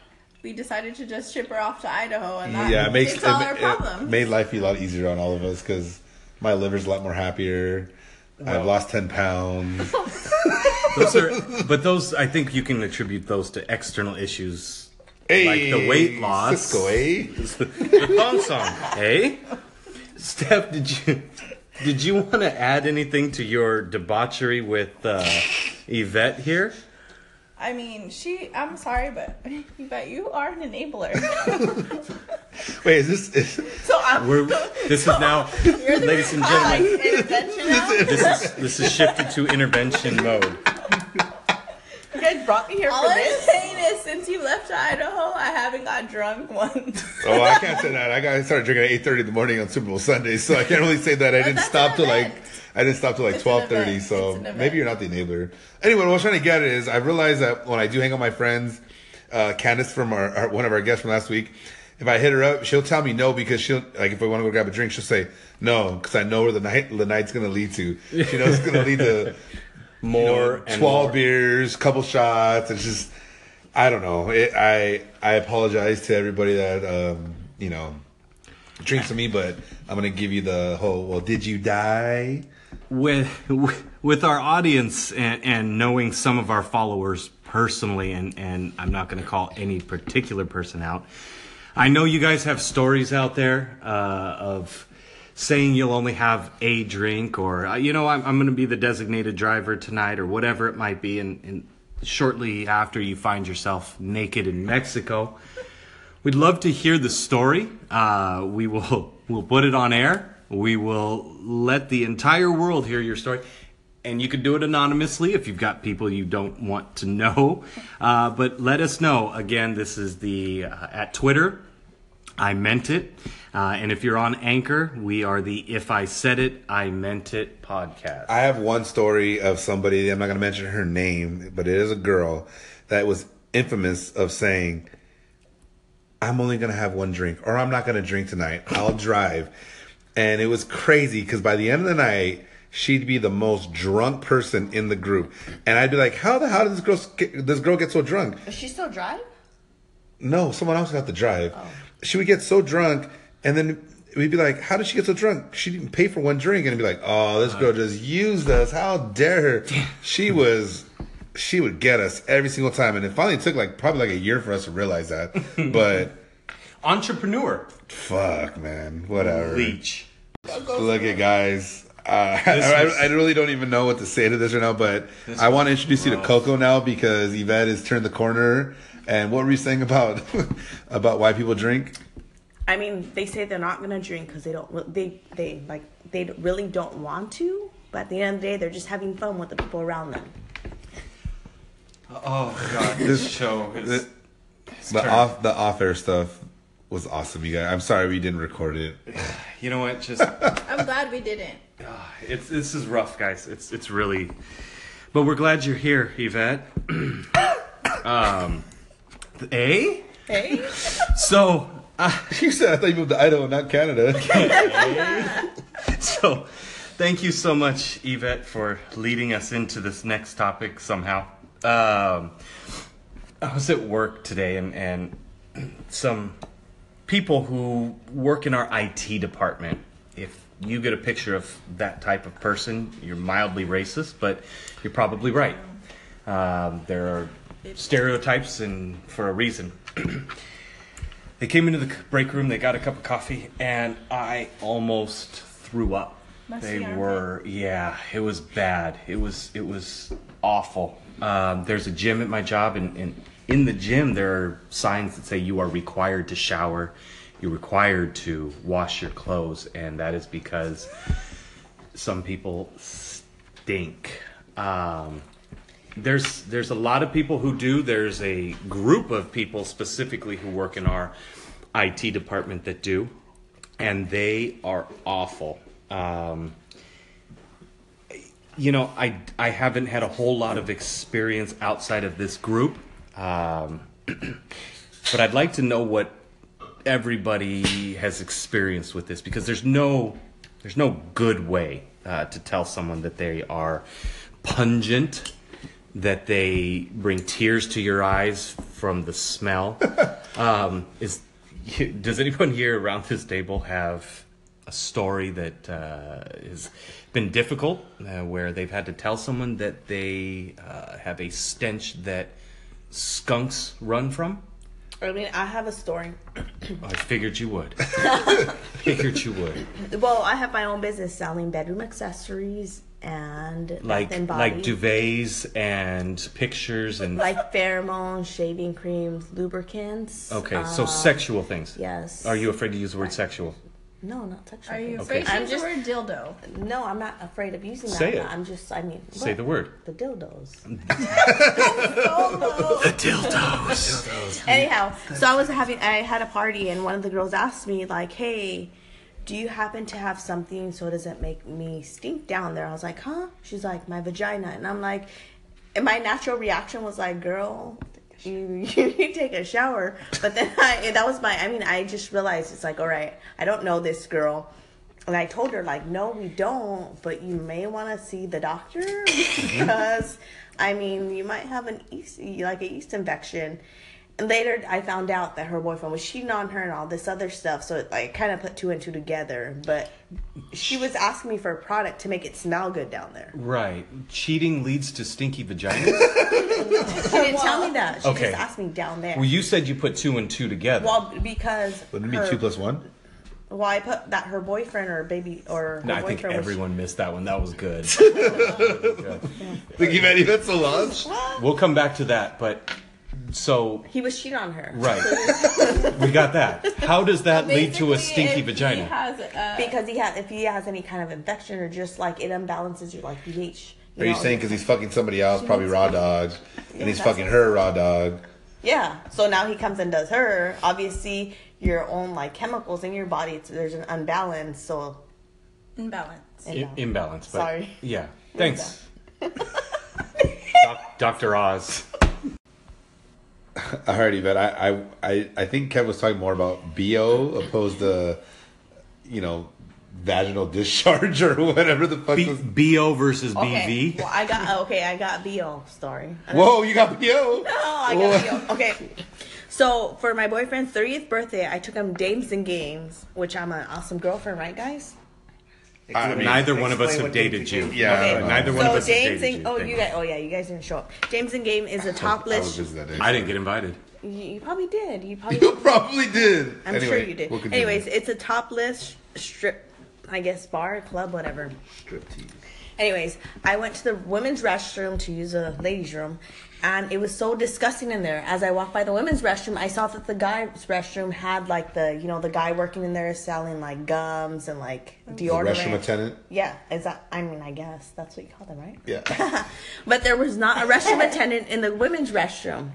we decided to just ship her off to Idaho, and that Yeah, it makes fixed all it, our it made life a lot easier on all of us because my liver's a lot more happier. I've lost ten pounds. Those are, but those I think you can attribute those to external issues, Hey, like the weight loss. Sisqó, eh? the thong song, eh? Steph, did you did you want to add anything to your debauchery with uh, Yvette here? I mean, she. I'm sorry, but but you are an enabler. Wait, is this? Is, So I'm We're this is now, ladies and uh, gentlemen, intervention now. this is this is shifted to intervention mode. You guys brought me here all for I'm this. saying is, since you left Idaho, I haven't got drunk once. oh, I can't say that. I got I started drinking at eight thirty in the morning on Super Bowl Sunday, so I can't really say that. I didn't that's stop an till like event. I didn't stop till like It's an twelve thirty. event. So an event. maybe you're not the enabler. Anyway, what I was trying to get at is I realized that when I do hang out with my friends, uh, Candace from our, our one of our guests from last week. If I hit her up, she'll tell me no because she'll like if I want to go grab a drink, she'll say no because I know where the night the night's gonna lead to. She knows it's gonna lead to More and 12 more. beers, couple shots. It's just, I don't know. It, I I apologize to everybody that um, you know drinks with me, but I'm gonna give you the whole. Well, did you die? with with our audience and, and knowing some of our followers personally and and I'm not going to call any particular person out. I know you guys have stories out there uh, of saying you'll only have a drink or uh, you know I'm, I'm going to be the designated driver tonight or whatever it might be and, and shortly after you find yourself naked in Mexico. We'd love to hear the story. Uh, we will we'll put it on air. We will let the entire world hear your story. And you can do it anonymously if you've got people you don't want to know. Uh, but let us know. Again, this is the uh, at Twitter. I meant it. Uh, and if you're on Anchor, we are the If I Said It, I Meant It podcast. I have one story of somebody. I'm not gonna mention her name, but it is a girl that was infamous of saying, I'm only gonna have one drink, or I'm not gonna drink tonight. I'll drive. And it was crazy because by the end of the night, she'd be the most drunk person in the group, and I'd be like, "How the hell did this girl get, this girl get so drunk?" Does she still drive? No, someone else got to drive. Oh. She would get so drunk, and then we'd be like, "How did she get so drunk? She didn't pay for one drink." And it'd be like, "Oh, this girl just used us. How dare her? She was." She would get us every single time, and it finally took like probably like a year for us to realize that. but Entrepreneur. fuck, man, whatever. Leech. Look at guys. Uh, I, was- I, I really don't even know what to say to this right now, but I want to introduce you to Coco now because Yvette has turned the corner. And what were you saying about about why people drink? I mean, they say they're not gonna drink because they don't. They they like they really don't want to. But at the end of the day, they're just having fun with the people around them. Oh god, this show is. The, the off the off air stuff was awesome, you guys. I'm sorry we didn't record it. You know what? Just I'm glad we didn't. it's this is rough, guys. It's it's really. But we're glad you're here, Yvette. um, eh? Hey, So, uh, You said I thought you moved to Idaho, not Canada. so, thank you so much, Yvette, for leading us into this next topic somehow. Um, I was at work today, and and some people who work in our IT department. If you get a picture of that type of person, you're mildly racist, but you're probably right. Um, there are stereotypes, and for a reason. they came into the break room. They got a cup of coffee, and I almost threw up. They were, yeah, it was bad. It was, it was awful. Um, there's a gym at my job, and, and in the gym there are signs that say you are required to shower, you're required to wash your clothes, and that is because some people stink. Um, there's there's a lot of people who do. There's a group of people specifically who work in our IT department that do, and they are awful. Um, you know, I I haven't had a whole lot of experience outside of this group, um, but I'd like to know what everybody has experienced with this because there's no there's no good way uh, to tell someone that they are pungent that they bring tears to your eyes from the smell um, is does anyone here around this table have a story that uh, has been difficult uh, where they've had to tell someone that they uh, have a stench that skunks run from I mean, I have a story. I figured you would. figured you would. Well, I have my own business selling bedroom accessories and Like bath and body, like duvets and pictures and like pheromones, shaving creams, lubricants. okay, so um, sexual things. Yes. Are you afraid to use the word sexual? No, not sexual. are you things. afraid to use just the word dildo? no. I'm not afraid of using that. Say it. I'm just. I mean, Say what? the word. The dildos. The dildos. Anyhow, so I was having, I had a party, and one of the girls asked me, like, "Hey, do you happen to have something so it doesn't make me stink down there?" I was like, "Huh?" She's like, "My vagina," and I'm like, and my natural reaction was like, "Girl." You, you need to take a shower, but then I that was my. I mean, I just realized it's like, all right, I don't know this girl, and I told her like, no, we don't, but you may want to see the doctor because, I mean, you might have an yeast, like a yeast infection. And later, I found out that her boyfriend was cheating on her and all this other stuff. So it like kind of put two and two together. But she was asking me for a product to make it smell good down there. Right. Cheating leads to stinky vaginas. She didn't tell me that. She Okay. just asked me down there. well, you said you put two and two together. well, because Wouldn't it her- be two plus one? Well, I put that her boyfriend or baby or her no, I boyfriend think was- everyone missed that one. That was good. Think you've had Yvette's so long? we'll come back to that, but so He was cheating on her. right, we got that. How does that lead to a stinky if he vagina? has, uh, Because he has, if he has any kind of infection or just like it unbalances your like pH. Are you know? saying because he's fucking somebody else, probably raw dog, and he's fucking her raw dog? Yeah. So now he comes and does her. Obviously, your own like chemicals in your body, it's, there's an unbalance. So imbalance. I- imbalance, but Sorry. yeah. Thanks, Doc- Dr. Oz. I heard you, but I, I, I, I think Kev was talking more about bo opposed to, you know, vaginal discharge or whatever the fuck. B- was. BO versus Okay. BV. Well, I got oh, okay. I got bo Sorry. Whoa, you got bo. Oh, I got bo. Okay. So for my boyfriend's 30th birthday, I took him Dames and Games, which I'm an awesome girlfriend, right, guys? I mean, Neither one of us have dated you. and Yeah, Okay. I know. Neither one of So us has James dated and you. oh, you guys, oh yeah, you guys didn't show up. James and Game is a I was topless. busy that day. I didn't get invited. You, you probably did. You probably. You probably did. I'm Anyway, sure you did. we'll continue. Anyways, it's a topless strip, I guess, bar, club, whatever. Striptease. Anyways, I went to the women's restroom to use a ladies' room, and it was so disgusting in there. As I walked by the women's restroom, I saw that the guys' restroom had like the, you know, the guy working in there is selling like gums and like The restroom attendant. Yeah, is that? I mean, I guess that's what you call them, right? Yeah. But there was not a restroom attendant in the women's restroom.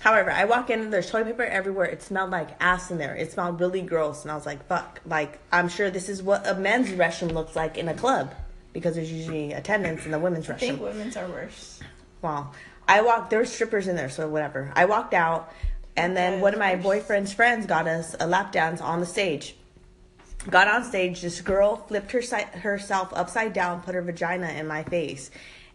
However, I walk in and there's toilet paper everywhere. It smelled like ass in there. It smelled really gross, and I was like, "Fuck!" Like I'm sure this is what a men's restroom looks like in a club because there's usually attendants in the women's restroom. I think women's are worse. Well, I walked. There were strippers in there, so whatever. I walked out, and then Okay, one of my of boyfriend's friends got us a lap dance on the stage. Got on stage. This girl flipped her si- herself upside down, put her vagina in my face,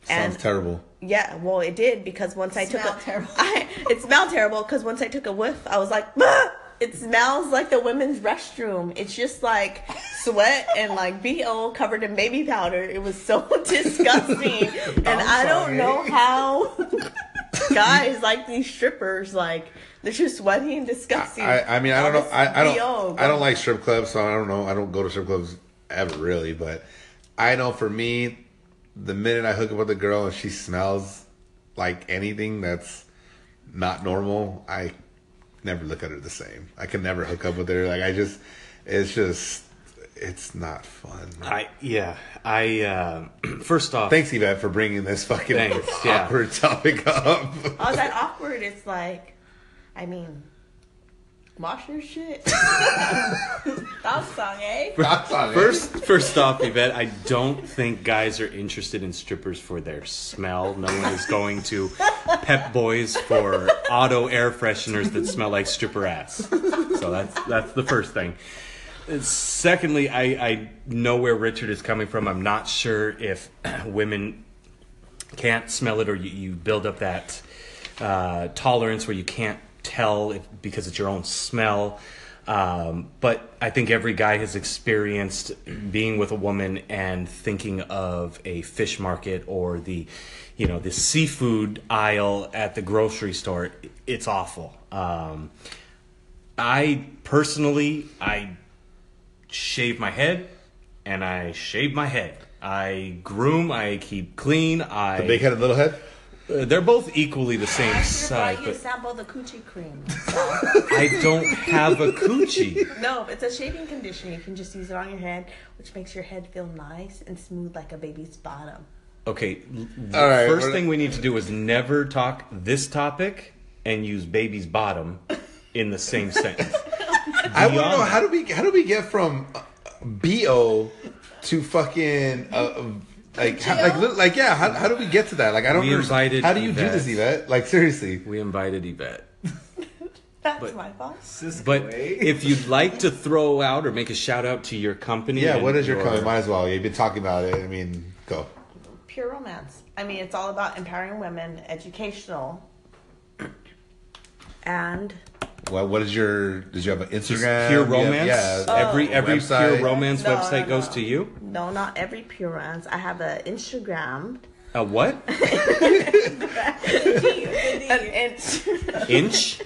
And Sounds terrible. yeah, well, it did because once I took Smelled a, terrible. I, it smelled terrible because once I took a whiff, I was like, "Ah!" It smells like the women's restroom. It's just like sweat and like bo covered in baby powder. It was so disgusting, and I don't know how guys like these strippers like they're just sweaty and disgusting. I, I mean, I don't know. I, I don't. BO I don't like strip clubs, so I don't know. I don't go to strip clubs ever really, but I know for me, the minute I hook up with a girl and she smells like anything that's not normal, I never look at her the same. I can never hook up with her. Like I just, it's just, it's not fun. I yeah. I uh, first off, Thanks, Yvette, for bringing this fucking Thanks, yeah. awkward topic up. I was that awkward. It's like, I mean, wash your shit. That song, eh? Thoughts on it? First, first off, Yvette, I don't think guys are interested in strippers for their smell. No one is going to Pep Boys for auto air fresheners that smell like stripper ass. So that's that's the first thing. Secondly, I, I know where Richard is coming from. I'm not sure if women can't smell it or you, you build up that uh, tolerance where you can't tell if, because it's your own smell. Um, but I think every guy has experienced being with a woman and thinking of a fish market or the, you know, the seafood aisle at the grocery store. It's awful. Um, I personally, I shave my head and I shave my head. I groom, I keep clean. I The big head and little head. Uh, they're both equally the same I size, you sample the coochie cream. I don't have a coochie. No, it's a shaving conditioner. You can just use it on your head, which makes your head feel nice and smooth like a baby's bottom. Okay, the All right, first thing we need to do is never talk this topic and use baby's bottom in the same sentence. I want to know how do we how do we get from uh, bo to fucking uh, like how, like li- like yeah how, how do we get to that like I don't We understand. invited how do you do this Yvette. Yvette like seriously We invited Yvette. That's But- my fault. But eh? if you'd like to throw out or make a shout out to your company, yeah and what is your comment might as well you've been talking about it I mean go Pure romance. I mean, it's all about empowering women, educational, and well what is your did you have an Instagram pure You have- romance. yeah oh. every every website? pure romance No, website no, goes no. to you. no, not every pure romance. I have an Instagram. A what? An inch, Inch?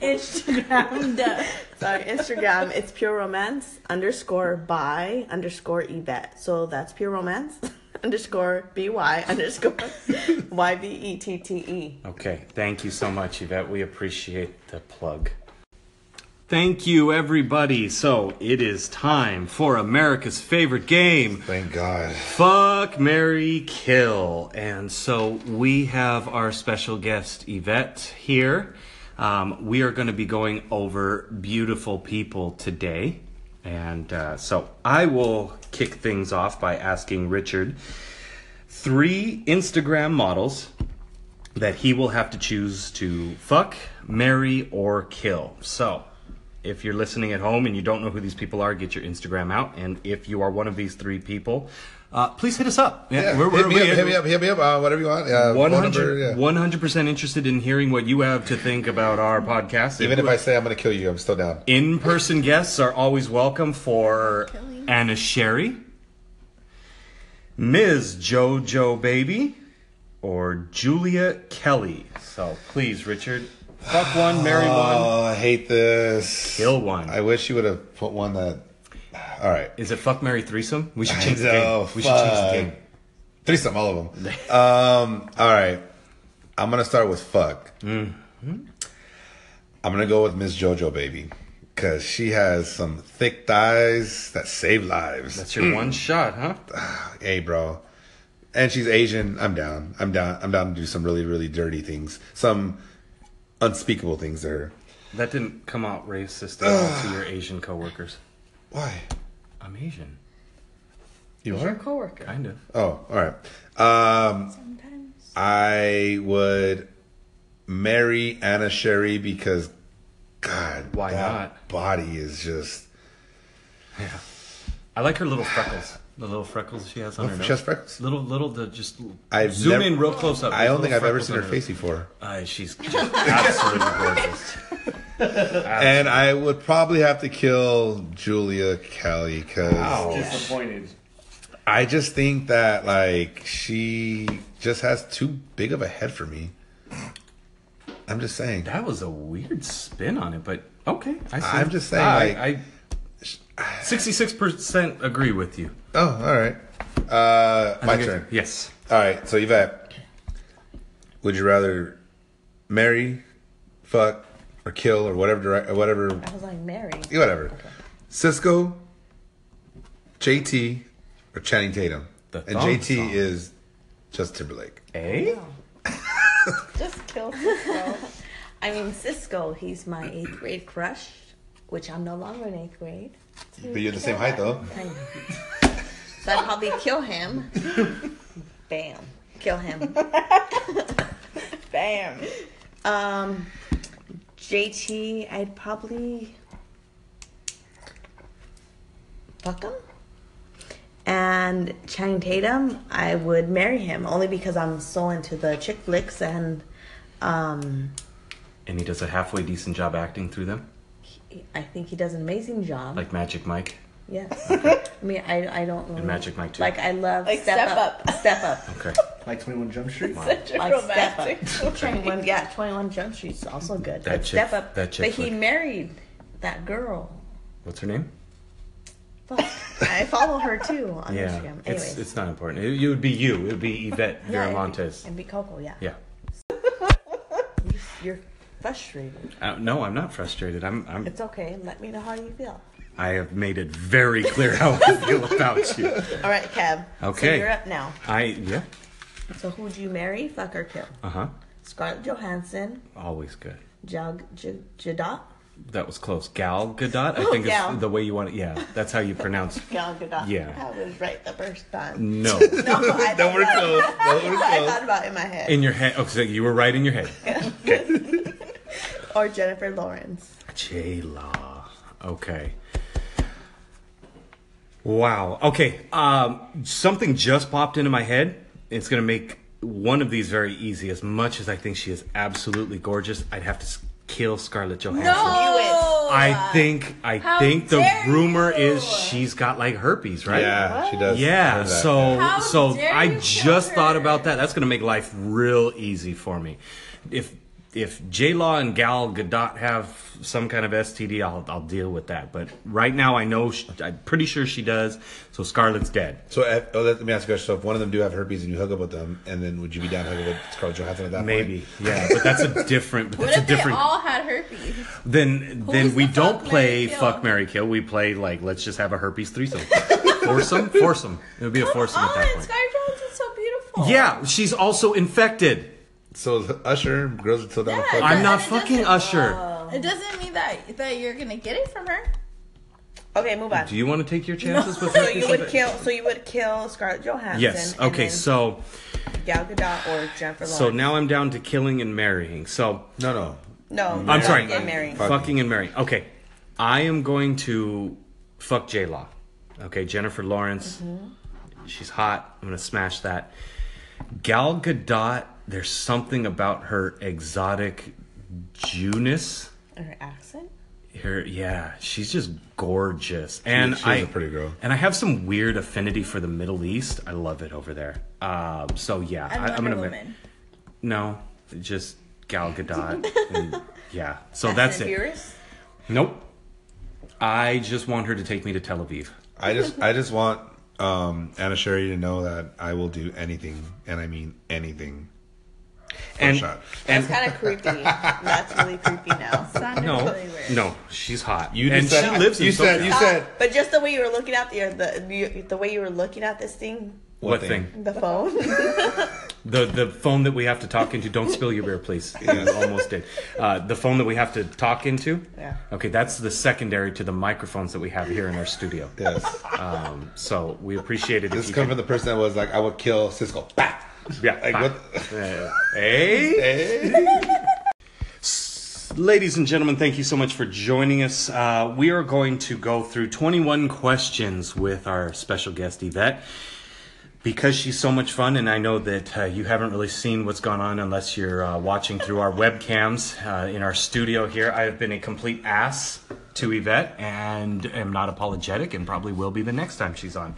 Instagram. Duh. Sorry, Instagram. It's pure romance underscore by underscore Yvette. So that's pure romance underscore by underscore y v e t t e. Okay, thank you so much, Yvette. We appreciate the plug. Thank you, everybody. So it is time for America's favorite game. thank God Fuck, Mary, Kill. And so we have our special guest, Yvette, here. Um, we are going to be going over beautiful people today. And uh, so I will kick things off by asking Richard three Instagram models that he will have to choose to fuck, marry, or kill. So, if you're listening at home and you don't know who these people are, get your Instagram out. And if you are one of these three people, uh, please hit us up. Yeah, we're, hit, me we're- up, hit me up, hit me up, uh, whatever you want. Yeah, 100, number, yeah. 100% interested in hearing what you have to think about our podcast. Even if I say I'm gonna kill you, I'm still down. in-person guests are always welcome for Ana Cheri, Ms. JoJo Baby, or Julia Kelly. So please, Richard, fuck one, marry one, Oh, I hate this. kill one. I wish you would have put one that. All right. Is it fuck, marry, threesome? We should change the know, game. We should change the fuck. game. Threesome, all of them. um, all right. I'm gonna start with fuck. Mm-hmm. I'm gonna go with Miss JoJo baby because she has some thick thighs that save lives. That's your one shot, huh? hey, bro. And she's Asian. I'm down. I'm down. I'm down to do some really, really dirty things. Some unspeakable things to her. That didn't come out racist at all to your Asian coworkers. Why? I'm Asian, You Your are? coworker. kind of. Oh, all right. Um, Sometimes. I would marry Ana Cheri because, God, Why that not? Body is just. Yeah. I like her little freckles. The little freckles she has on her She nose. has freckles. Little, little, the just I've zoom never- in real close up. I There's don't think I've little ever seen her freckles face before. Uh, she's just absolutely gorgeous. And I would probably have to kill Julia Kelly because Disappointed. I just think that like she just has too big of a head for me. I'm just saying. That was a weird spin on it, but okay. I see. I'm just saying, I, like- I, sixty-six percent agree with you. Oh, all right. Uh, my think I- turn. Yes. All right. So Yvette, would you rather marry, fuck, or kill, or whatever, direct, or whatever, I was like, Mary. whatever? Sisqó, JT, or Channing Tatum? The and JT song. is just Timberlake. Eh? Just kill Sisqó. I mean, Sisqó, he's my eighth grade crush, which I'm no longer in eighth grade. But you're the same height though. Kind of. So I'd probably kill him. Bam. Kill him. Bam. Um, JT, I'd probably fuck him. And Channing Tatum, I would marry him only because I'm so into the chick flicks and um, And he does a halfway decent job acting through them, he- I think he does an amazing job. like Magic Mike. yes. I mean, I, I don't really. Magic Mike too. Like, I love Like Step, Step Up. Up. Step Up. Okay. Like 21 Jump Street. Such a Like Step romantic. Up. 21, yeah, 21 Jump Street's is also good. That chick- Step Up. that chick but he married that girl. What's her name? Fuck. I follow her too on Yeah. Instagram. It's Anyways. it's not important. It, it would be you. It would be Yvette Yeah, it'd Viramontes. And be Coco, yeah. Yeah. You're frustrated. Uh, no, I'm not frustrated. I'm. I'm. It's okay. Let me know how you feel. I have made it very clear how I feel about you. All right, Kev. So Okay. you're up now. I yeah. So who'd you marry, fuck or kill? Uh huh. Scarlett Johansson, Always good. Jag J- Jadot, That was close. Gal Gadot. I Oh, think Gal. is the way you want it. Yeah, that's how you pronounce. Gal Gadot. Yeah. I was right the first time. No, No, I Don't worry, thought close. worry, I thought about it in my head. in your head. Oh, so you were right in your head. Okay. or Jennifer Lawrence. J Law. Okay. Wow. Okay. Um, something just popped into my head. It's gonna make one of these very easy. As much as I think she is absolutely gorgeous, I'd have to kill Scarlett Johansson. No. I think I How think the dare rumor you. is she's got like herpes, right? Yeah, she does. Yeah, heard that. so How so dare I you kill just thought about that. That's gonna make life real easy for me. If if J Law and Gal Gadot have some kind of STD, I'll I'll deal with that. But right now, I know sh I'm pretty sure she does. So Scarlett's dead. So if, oh, let me ask you a question. So if one of them do have herpes and you hook up with them, and then would you be down hooking with Scarlett Johansson at that point? Maybe, yeah, but that's a different. But What that's a if they different. all had herpes? then then Who's we the don't fuck, play marry, kill? fuck Mary kill. We play like let's just have a herpes threesome. foursome, foursome. It would be a foursome at Oh, that point. Scarlett Johansson's so beautiful. Yeah, she's also infected. So Usher, girls are still down Yeah, fuck. I'm not fucking doesn't- Usher. It doesn't mean that that you're gonna get it from her. Okay, move on. Do you want to take your chances with so you would kill. So you would kill Scarlett Johansson. Yes. and Okay. then- So Gal Gadot or Jennifer Lawrence. So now I'm down to killing and marrying. So No, no. no, I'm sorry. Get married. Fuck. fucking and marrying. Okay, I am going to fuck J Law. Okay, Jennifer Lawrence. Mm-hmm. She's hot. I'm gonna smash that. Gal Gadot. There's something about her exotic Jewness. Her accent. Her, yeah, she's just gorgeous, and she is I a pretty girl. And I have some weird affinity for the Middle East. I love it over there. Um, so yeah, And I, I'm gonna Woman. no, just Gal Gadot. and, yeah, so Fast that's it. Furious? Nope. I just want her to take me to Tel Aviv. I just I just want um, Ana Cheri to know that I will do anything, and I mean anything. For a And shot. and That's kind of creepy. That's really creepy now. No, really no, she's hot. You and said, she lives in You said you said But just the way you were looking at the the you- the way you were looking at this thing, what thing? the phone. The the phone that we have to talk into. Don't spill your beer, please. You almost did. Uh, the phone that we have to talk into. Yeah. Okay, that's the secondary to the microphones that we have here in our studio. yes. Um, so we appreciate it. This you comes from the person that was like, I would kill Sisqó. Bah! Yeah. Like what? Uh, hey. Ladies and gentlemen, thank you so much for joining us. Uh, we are going to go through 21 questions with our special guest, Yvette. Because she's so much fun, and I know that uh, you haven't really seen what's gone on unless you're uh, watching through our webcams uh, in our studio here. I have been a complete ass to Yvette and am not apologetic and probably will be the next time she's on.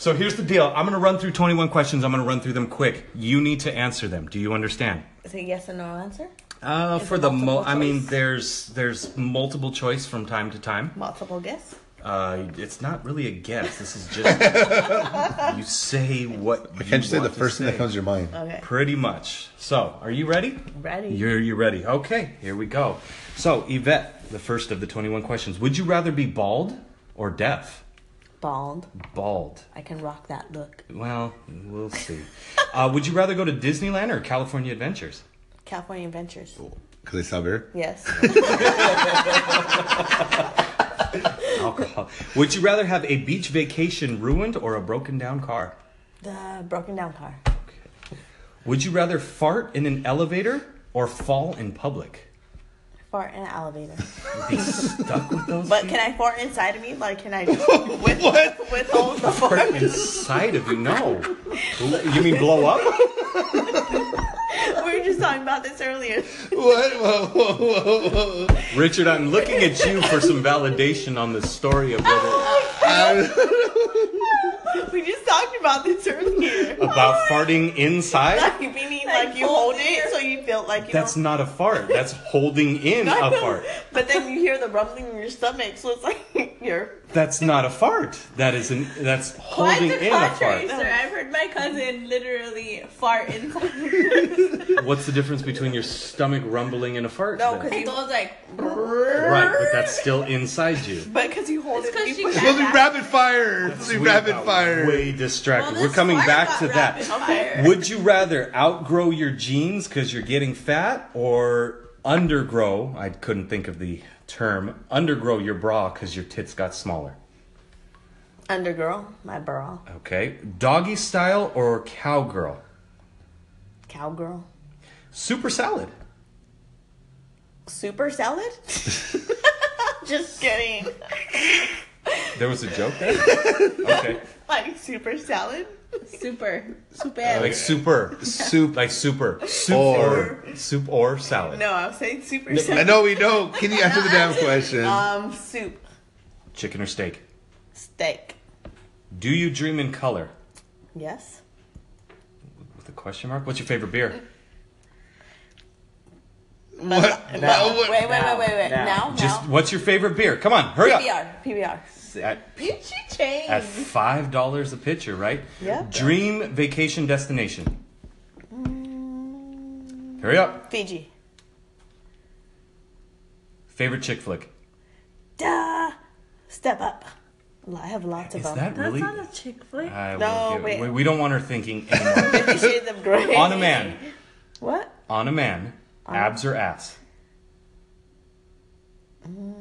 So here's the deal I'm going to run through 21 questions. I'm going to run through them quick. You need to answer them. Do you understand? Is it yes or no answer? Uh, Is for it the mo, multiple I mean, choice? there's there's multiple choice from time to time. Multiple guess. Uh, it's not really a guess. This is just you say what. You Can't you say the want to first thing that comes to your mind? Okay. Pretty much. So, are you ready? Ready. You're you ready? Okay, here we go. So, Yvette, the first of the 21 questions. Would you rather be bald or deaf? Bald. Bald. I can rock that look. Well, we'll see. uh, would you rather go to Disneyland or California Adventures? California Adventures. Cool. Because they sell beer. Yes. Alcohol. Would you rather have a beach vacation ruined or a broken down car? the broken down car. Would you rather fart in an elevator or fall in public? Fart in an elevator. Be stuck with those. But can I fart inside of me? Like, can I just with, withhold the fart? fart inside of you? No. You mean blow up? we were just talking about this earlier. What? Whoa, whoa, whoa, whoa. Richard, I'm looking at you for some validation on the story of whether oh We just talked about this earlier. about farting inside. Like meaning like you hold it so you feel like you That's know. not a fart. That's holding in a fart. But then you hear the rumbling in your stomach, so it's like you're. That's not a fart. That is an that's Quite holding the in a contrary, fart. sir. I've heard my cousin literally fart inside. What's the difference between your stomach rumbling and a fart? No, because It you. goes like. Right, but that's still inside you. But because you hold It's it, 'cause you she push can't- It's supposed to be rapid fire. It's supposed to be We rapid got fire. Way distracted. Well, We're this coming fart back got to that. rapid fire. Would you rather outgrow your jeans because you're getting fat or undergrow? I couldn't think of the term. Undergrow your bra because your tits got smaller. Undergirl, my bra, Okay. Doggy style or cowgirl? cowgirl, Super salad. super salad. Just kidding. There was a joke there? Okay. Like super salad. Super. Super. Like super. Soup. Like super. Soup Or- or, soup or salad. No, I was saying super salad. I salad. know we know. Can you answer the damn question? Um, soup, Chicken or steak? steak. Do you dream in color? Yes. With a question mark? What's your favorite beer? What? But- Now, what? Wait, wait, wait, wait, wait. Now. Now, Just now. what's your favorite beer? Come on, hurry up. PBR, PBR. At, Did change? at five dollars a pitcher, right? Yeah. Dream vacation destination. Mm. Hurry up. Fiji. Favorite chick flick. Duh. Step up. I have lots of Is them. that That's really? not a chick flick. I No, wait. we, we don't want her thinking anymore. Fifty Shades of Grey. On a man. What? On a man. Abs or ass?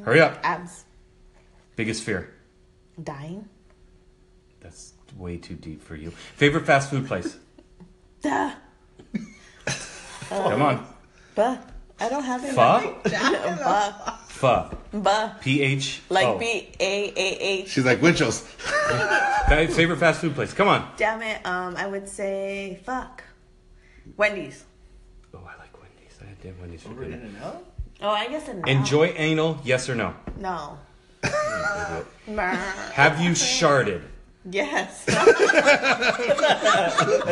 Hurry up. Abs. Biggest fear. Dying. That's way too deep for you. Favorite fast food place. Duh. Come on. Buh. I don't have any. Pho? Buh. Pho. Buh. P H. Like O. B A A H. She's like Winchell's. Favorite fast food place. Come on. Damn it. Um, I would say fuck. Wendy's. Oh, I like Wendy's. I did Wendy's for Over In-N-Out? Oh, I guess a no. Enjoy anal? Yes or no? No. Have you sharded? yes.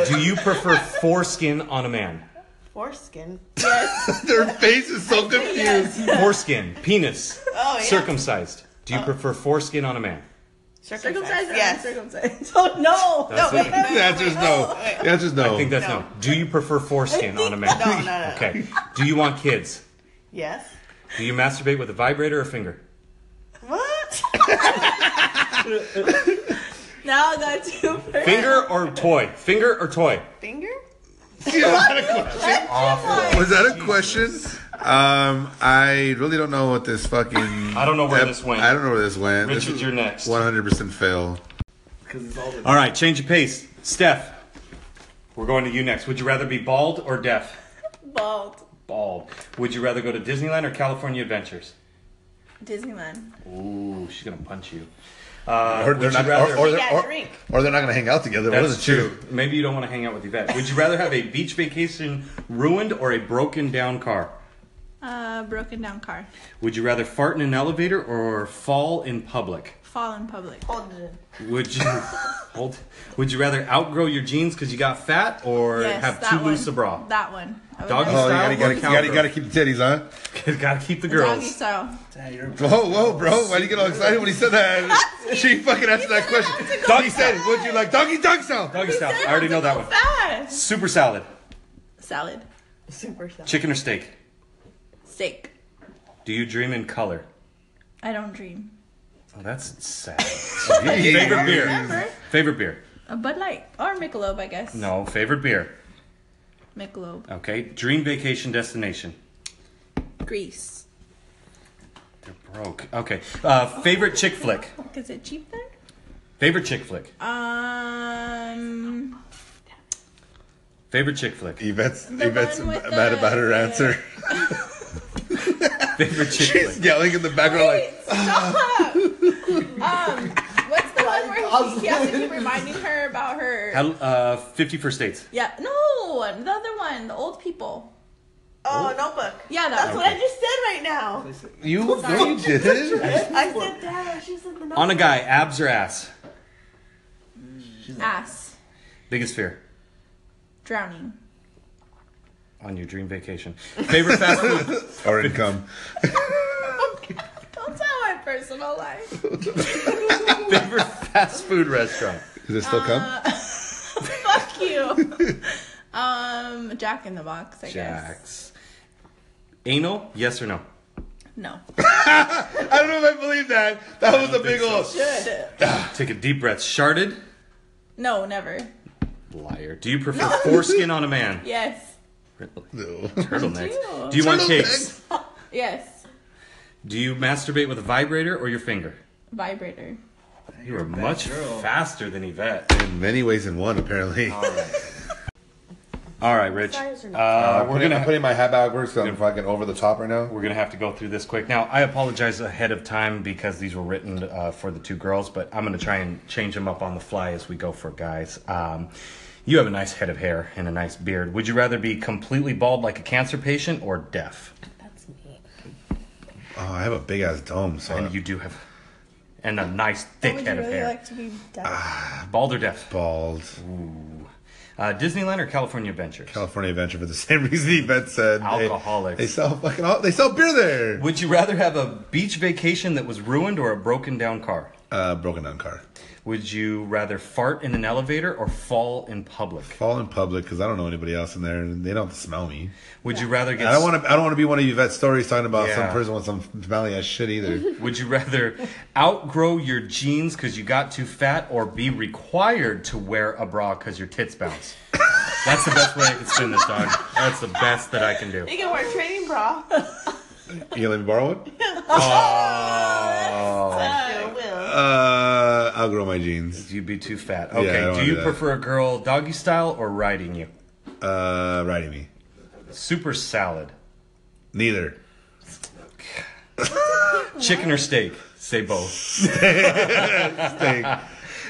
Do you prefer foreskin on a man? Foreskin. Their face is so confused. Foreskin, penis, Oh yeah. circumcised. Do you uh. prefer foreskin on a man? Circumcised or Yes. uncircumcised? Oh no. That's no, it. wait, wait, The answer's no. The answer's no. I think that's no. No. Do you prefer foreskin on a man? No, no, no. Okay. Do you want kids? Yes. Do you masturbate with a vibrator or finger? What? Now I got two. Finger or toy? Finger or toy? Finger? Was that a question? Was that a question? Um, I really don't know what this fucking. I don't know where this went. I don't know where this went. Richard, this is you're next. 100% fail. Because it's all the All right, change of pace. Steph, we're going to you next. Would you rather be bald or deaf? Bald. Bald. Would you rather go to Disneyland or California Adventures? Disneyland. Ooh, she's gonna punch you. Uh, Or they're not, rather? or, or, they're, or, or they're not going to hang out together. What That's is it true. Maybe you don't want to hang out with Yvette. Would you rather have a beach vacation ruined or a broken down car? Uh, broken down car. Would you rather fart in an elevator or fall in public? Fall in public. Hold it. Would you hold? Would you rather outgrow your jeans because you got fat or yes, have that too one. loose a bra? That one. I would Doggy rather- Oh, you gotta, or you gotta, you gotta, you gotta keep the titties, huh? Gotta keep the girls. Doggy girls. style. Whoa, whoa, bro. Why do you get all excited when he said that? she fucking answered that question. Doggy said, would you like doggy dog style? Doggy style. I already know that one. Fast. Super salad. Salad. Super salad. Chicken or steak? Steak. Do you dream in color? I don't dream. Oh, that's sad. Favorite beer? Remember? Favorite beer? A Bud Light or Michelob, I guess. No. Favorite beer? Michelob. Okay. Dream vacation destination? Greece. They're broke. Okay. Uh, favorite chick flick? Is it cheap there? Favorite chick flick? Um. Favorite chick flick? Yvette's, The Yvette's one with mad the- about her the- answer. Favorite chick She's flick? yelling in the background like, Stop! um, what's the one where he, he has to keep reminding her about her? How, uh, 50 First Dates. yeah, no, the other one, the old people. Oh, notebook. Yeah, that That's one. what I just said right now. you, no, you didn't. I said that. She said the notebook. On a guy, abs or ass? Ass. Biggest fear? Drowning. On your dream vacation. Favorite fast food? Or income. Don't tell my personal life. Favorite fast food restaurant? Does it still come? Fuck you. um, Jack in the Box, I guess. Jack's. Anal? Yes or no? No. I don't know if I believe that. That was a big think old. Should. Take a deep breath. Sharded? No, never. Liar. Do you prefer foreskin on a man? Yes. No. Turtlenecks. Ew. Do you want Turtlenecks. cakes? Yes. Do you masturbate with a vibrator or your finger? Vibrator. You are much girl. faster than Yvette. In many ways in one, apparently. All right, Rich. Size? Uh, we're putting, gonna I'm putting my hat backwards because I'm fucking over the top right now. we're gonna have to go through this quick. Now, I apologize ahead of time because these were written uh, for the two girls, but I'm gonna try and change them up on the fly as we go for guys. Um, you have a nice head of hair and a nice beard. Would you rather be completely bald like a cancer patient or deaf? That's me. Oh, I have a big ass dome, so And you do have, and a nice thick Would head you of really hair. like to be deaf? Bald or deaf? bald. Uh, Disneyland or California Adventures? California Adventure for the same reason Yvette said. They- Alcoholics. They, sell fucking. al- They sell beer there. Would you rather have a beach vacation that was ruined or a broken down car? Uh, broken down car. Would you rather fart in an elevator or fall in public? Fall in public because I don't know anybody else in there, and they don't smell me. Would you rather get I don't want to. I don't want to be one of Yvette's stories talking about Yeah. some person with some smelly ass shit either. Would you rather outgrow your jeans because you got too fat or be required to wear a bra because your tits bounce? That's the best way I can spin this, dog. That's the best that I can do. You can wear a training bra. you gonna let me borrow one? Oh, Sure will. Uh, I'll grow my jeans. you'd be too fat. Okay. don't do do you that. prefer a girl doggy style or riding you? Uh, riding me. Super salad. Neither. Chicken or steak? Say both. Steak.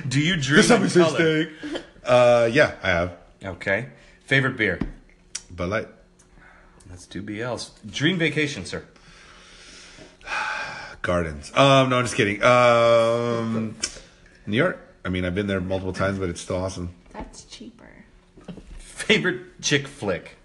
Do you dream in color? steak. Uh, yeah, I have. Okay. Favorite beer? Bud Light. Let's do BLs. Dream vacation, sir. Gardens. Um, no, I'm just kidding. Um, New York. I mean, I've been there multiple times, but it's still awesome. That's cheaper. Favorite chick flick?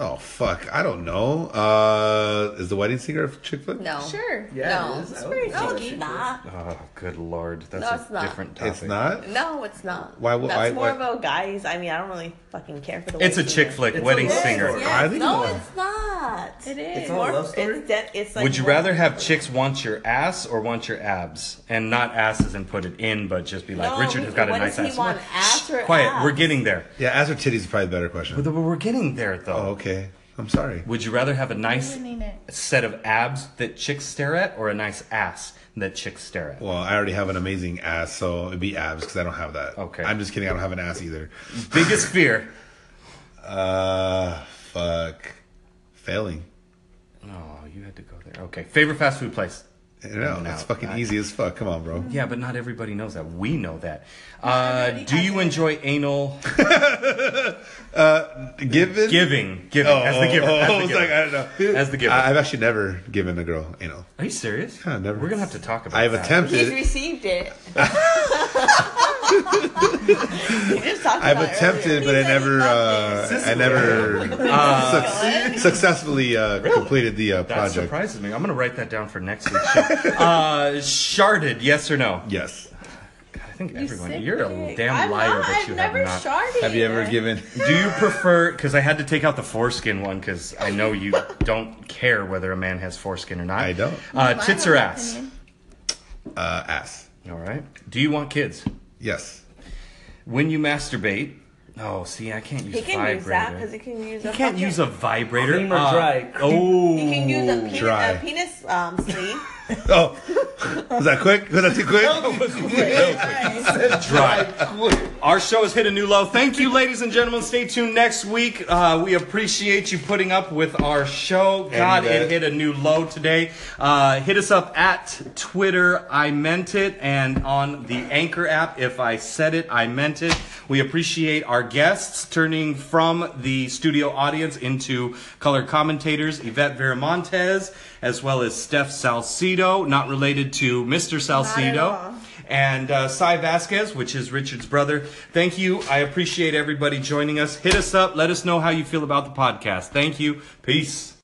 Oh fuck, I don't know. Uh, is the Wedding Singer a chick flick? No. Sure. Yeah, No. it is. It's I would very say no, it's it's not. Oh, good lord. That's No, a not. different topic. It's not. No, it's not. Why would- That's why- more why- of guys. I mean, I don't really fucking care for the. It's a wedding chick flick, It's wedding singer. story. I think No, it's- it's not. It is. It's More, a love story? It's, de- it's like Would you rather have chicks want your ass or want your abs? And not asses and put it in, but just be like, No, Richard has got a nice ass. want, ass or Quiet, abs? we're getting there. Yeah, ass or titties is probably the better question. But we're getting there, though. Oh, okay. I'm sorry. Would you rather have a nice set of abs that chicks stare at or a nice ass that chicks stare at? Well, I already have an amazing ass, so it'd be abs because I don't have that. Okay. I'm just kidding. I don't have an ass either. Biggest fear? Uh, fuck. Failing. Oh, you had to go there. Okay. Favorite fast food place? I know. In It's out. fucking I- easy as fuck. Come on, bro. Yeah, but not everybody knows that. We know that. Uh, do you enjoy anal Given? giving? Giving Oh, as the giver. oh, as I was giver. like, I don't know. As the giver. I- I've actually never given a girl anal. Are you serious? Yeah, never. We're gonna have to talk about. I've that. He's attempted. received it. he just talked I've attempted, but I never, uh, I never suc- successfully uh, completed the uh, That project. surprises me. I'm gonna write that down for next week's show. uh, sharded, yes or no? Yes. God, I think You everyone. sick You're a damn I'm liar not, that I've you never have not. sharded. Have you ever given? Do you prefer? Because I had to take out the foreskin one because I know you don't care whether a man has foreskin or not. I don't. Uh, My tits or ass? Uh, ass. All right. Do you want kids? Yes. When you masturbate, oh, see, I can't use He can vibrator. use that because he can use. You a can't fucking- use a vibrator. Cream or Uh, dry? Oh, He can use a penis, Dry. a penis um, sleeve. Oh, was that quick? Was that too quick? dry. Our show has hit a new low. Thank you, ladies and gentlemen. Stay tuned next week. Uh, we appreciate you putting up with our show. God, it hit a new low today. Uh, hit us up at Twitter, I meant it, and on the Anchor app, if I said it, I meant it. We appreciate our guests turning from the studio audience into color commentators, Yvette Viramontes, as well as Steph Salcido, not related to Mr. Salcido all. and uh, Cy Vasquez, which is Richard's brother. Thank you. I appreciate everybody joining us. Hit us up. Let us know how you feel about the podcast. Thank you. Peace.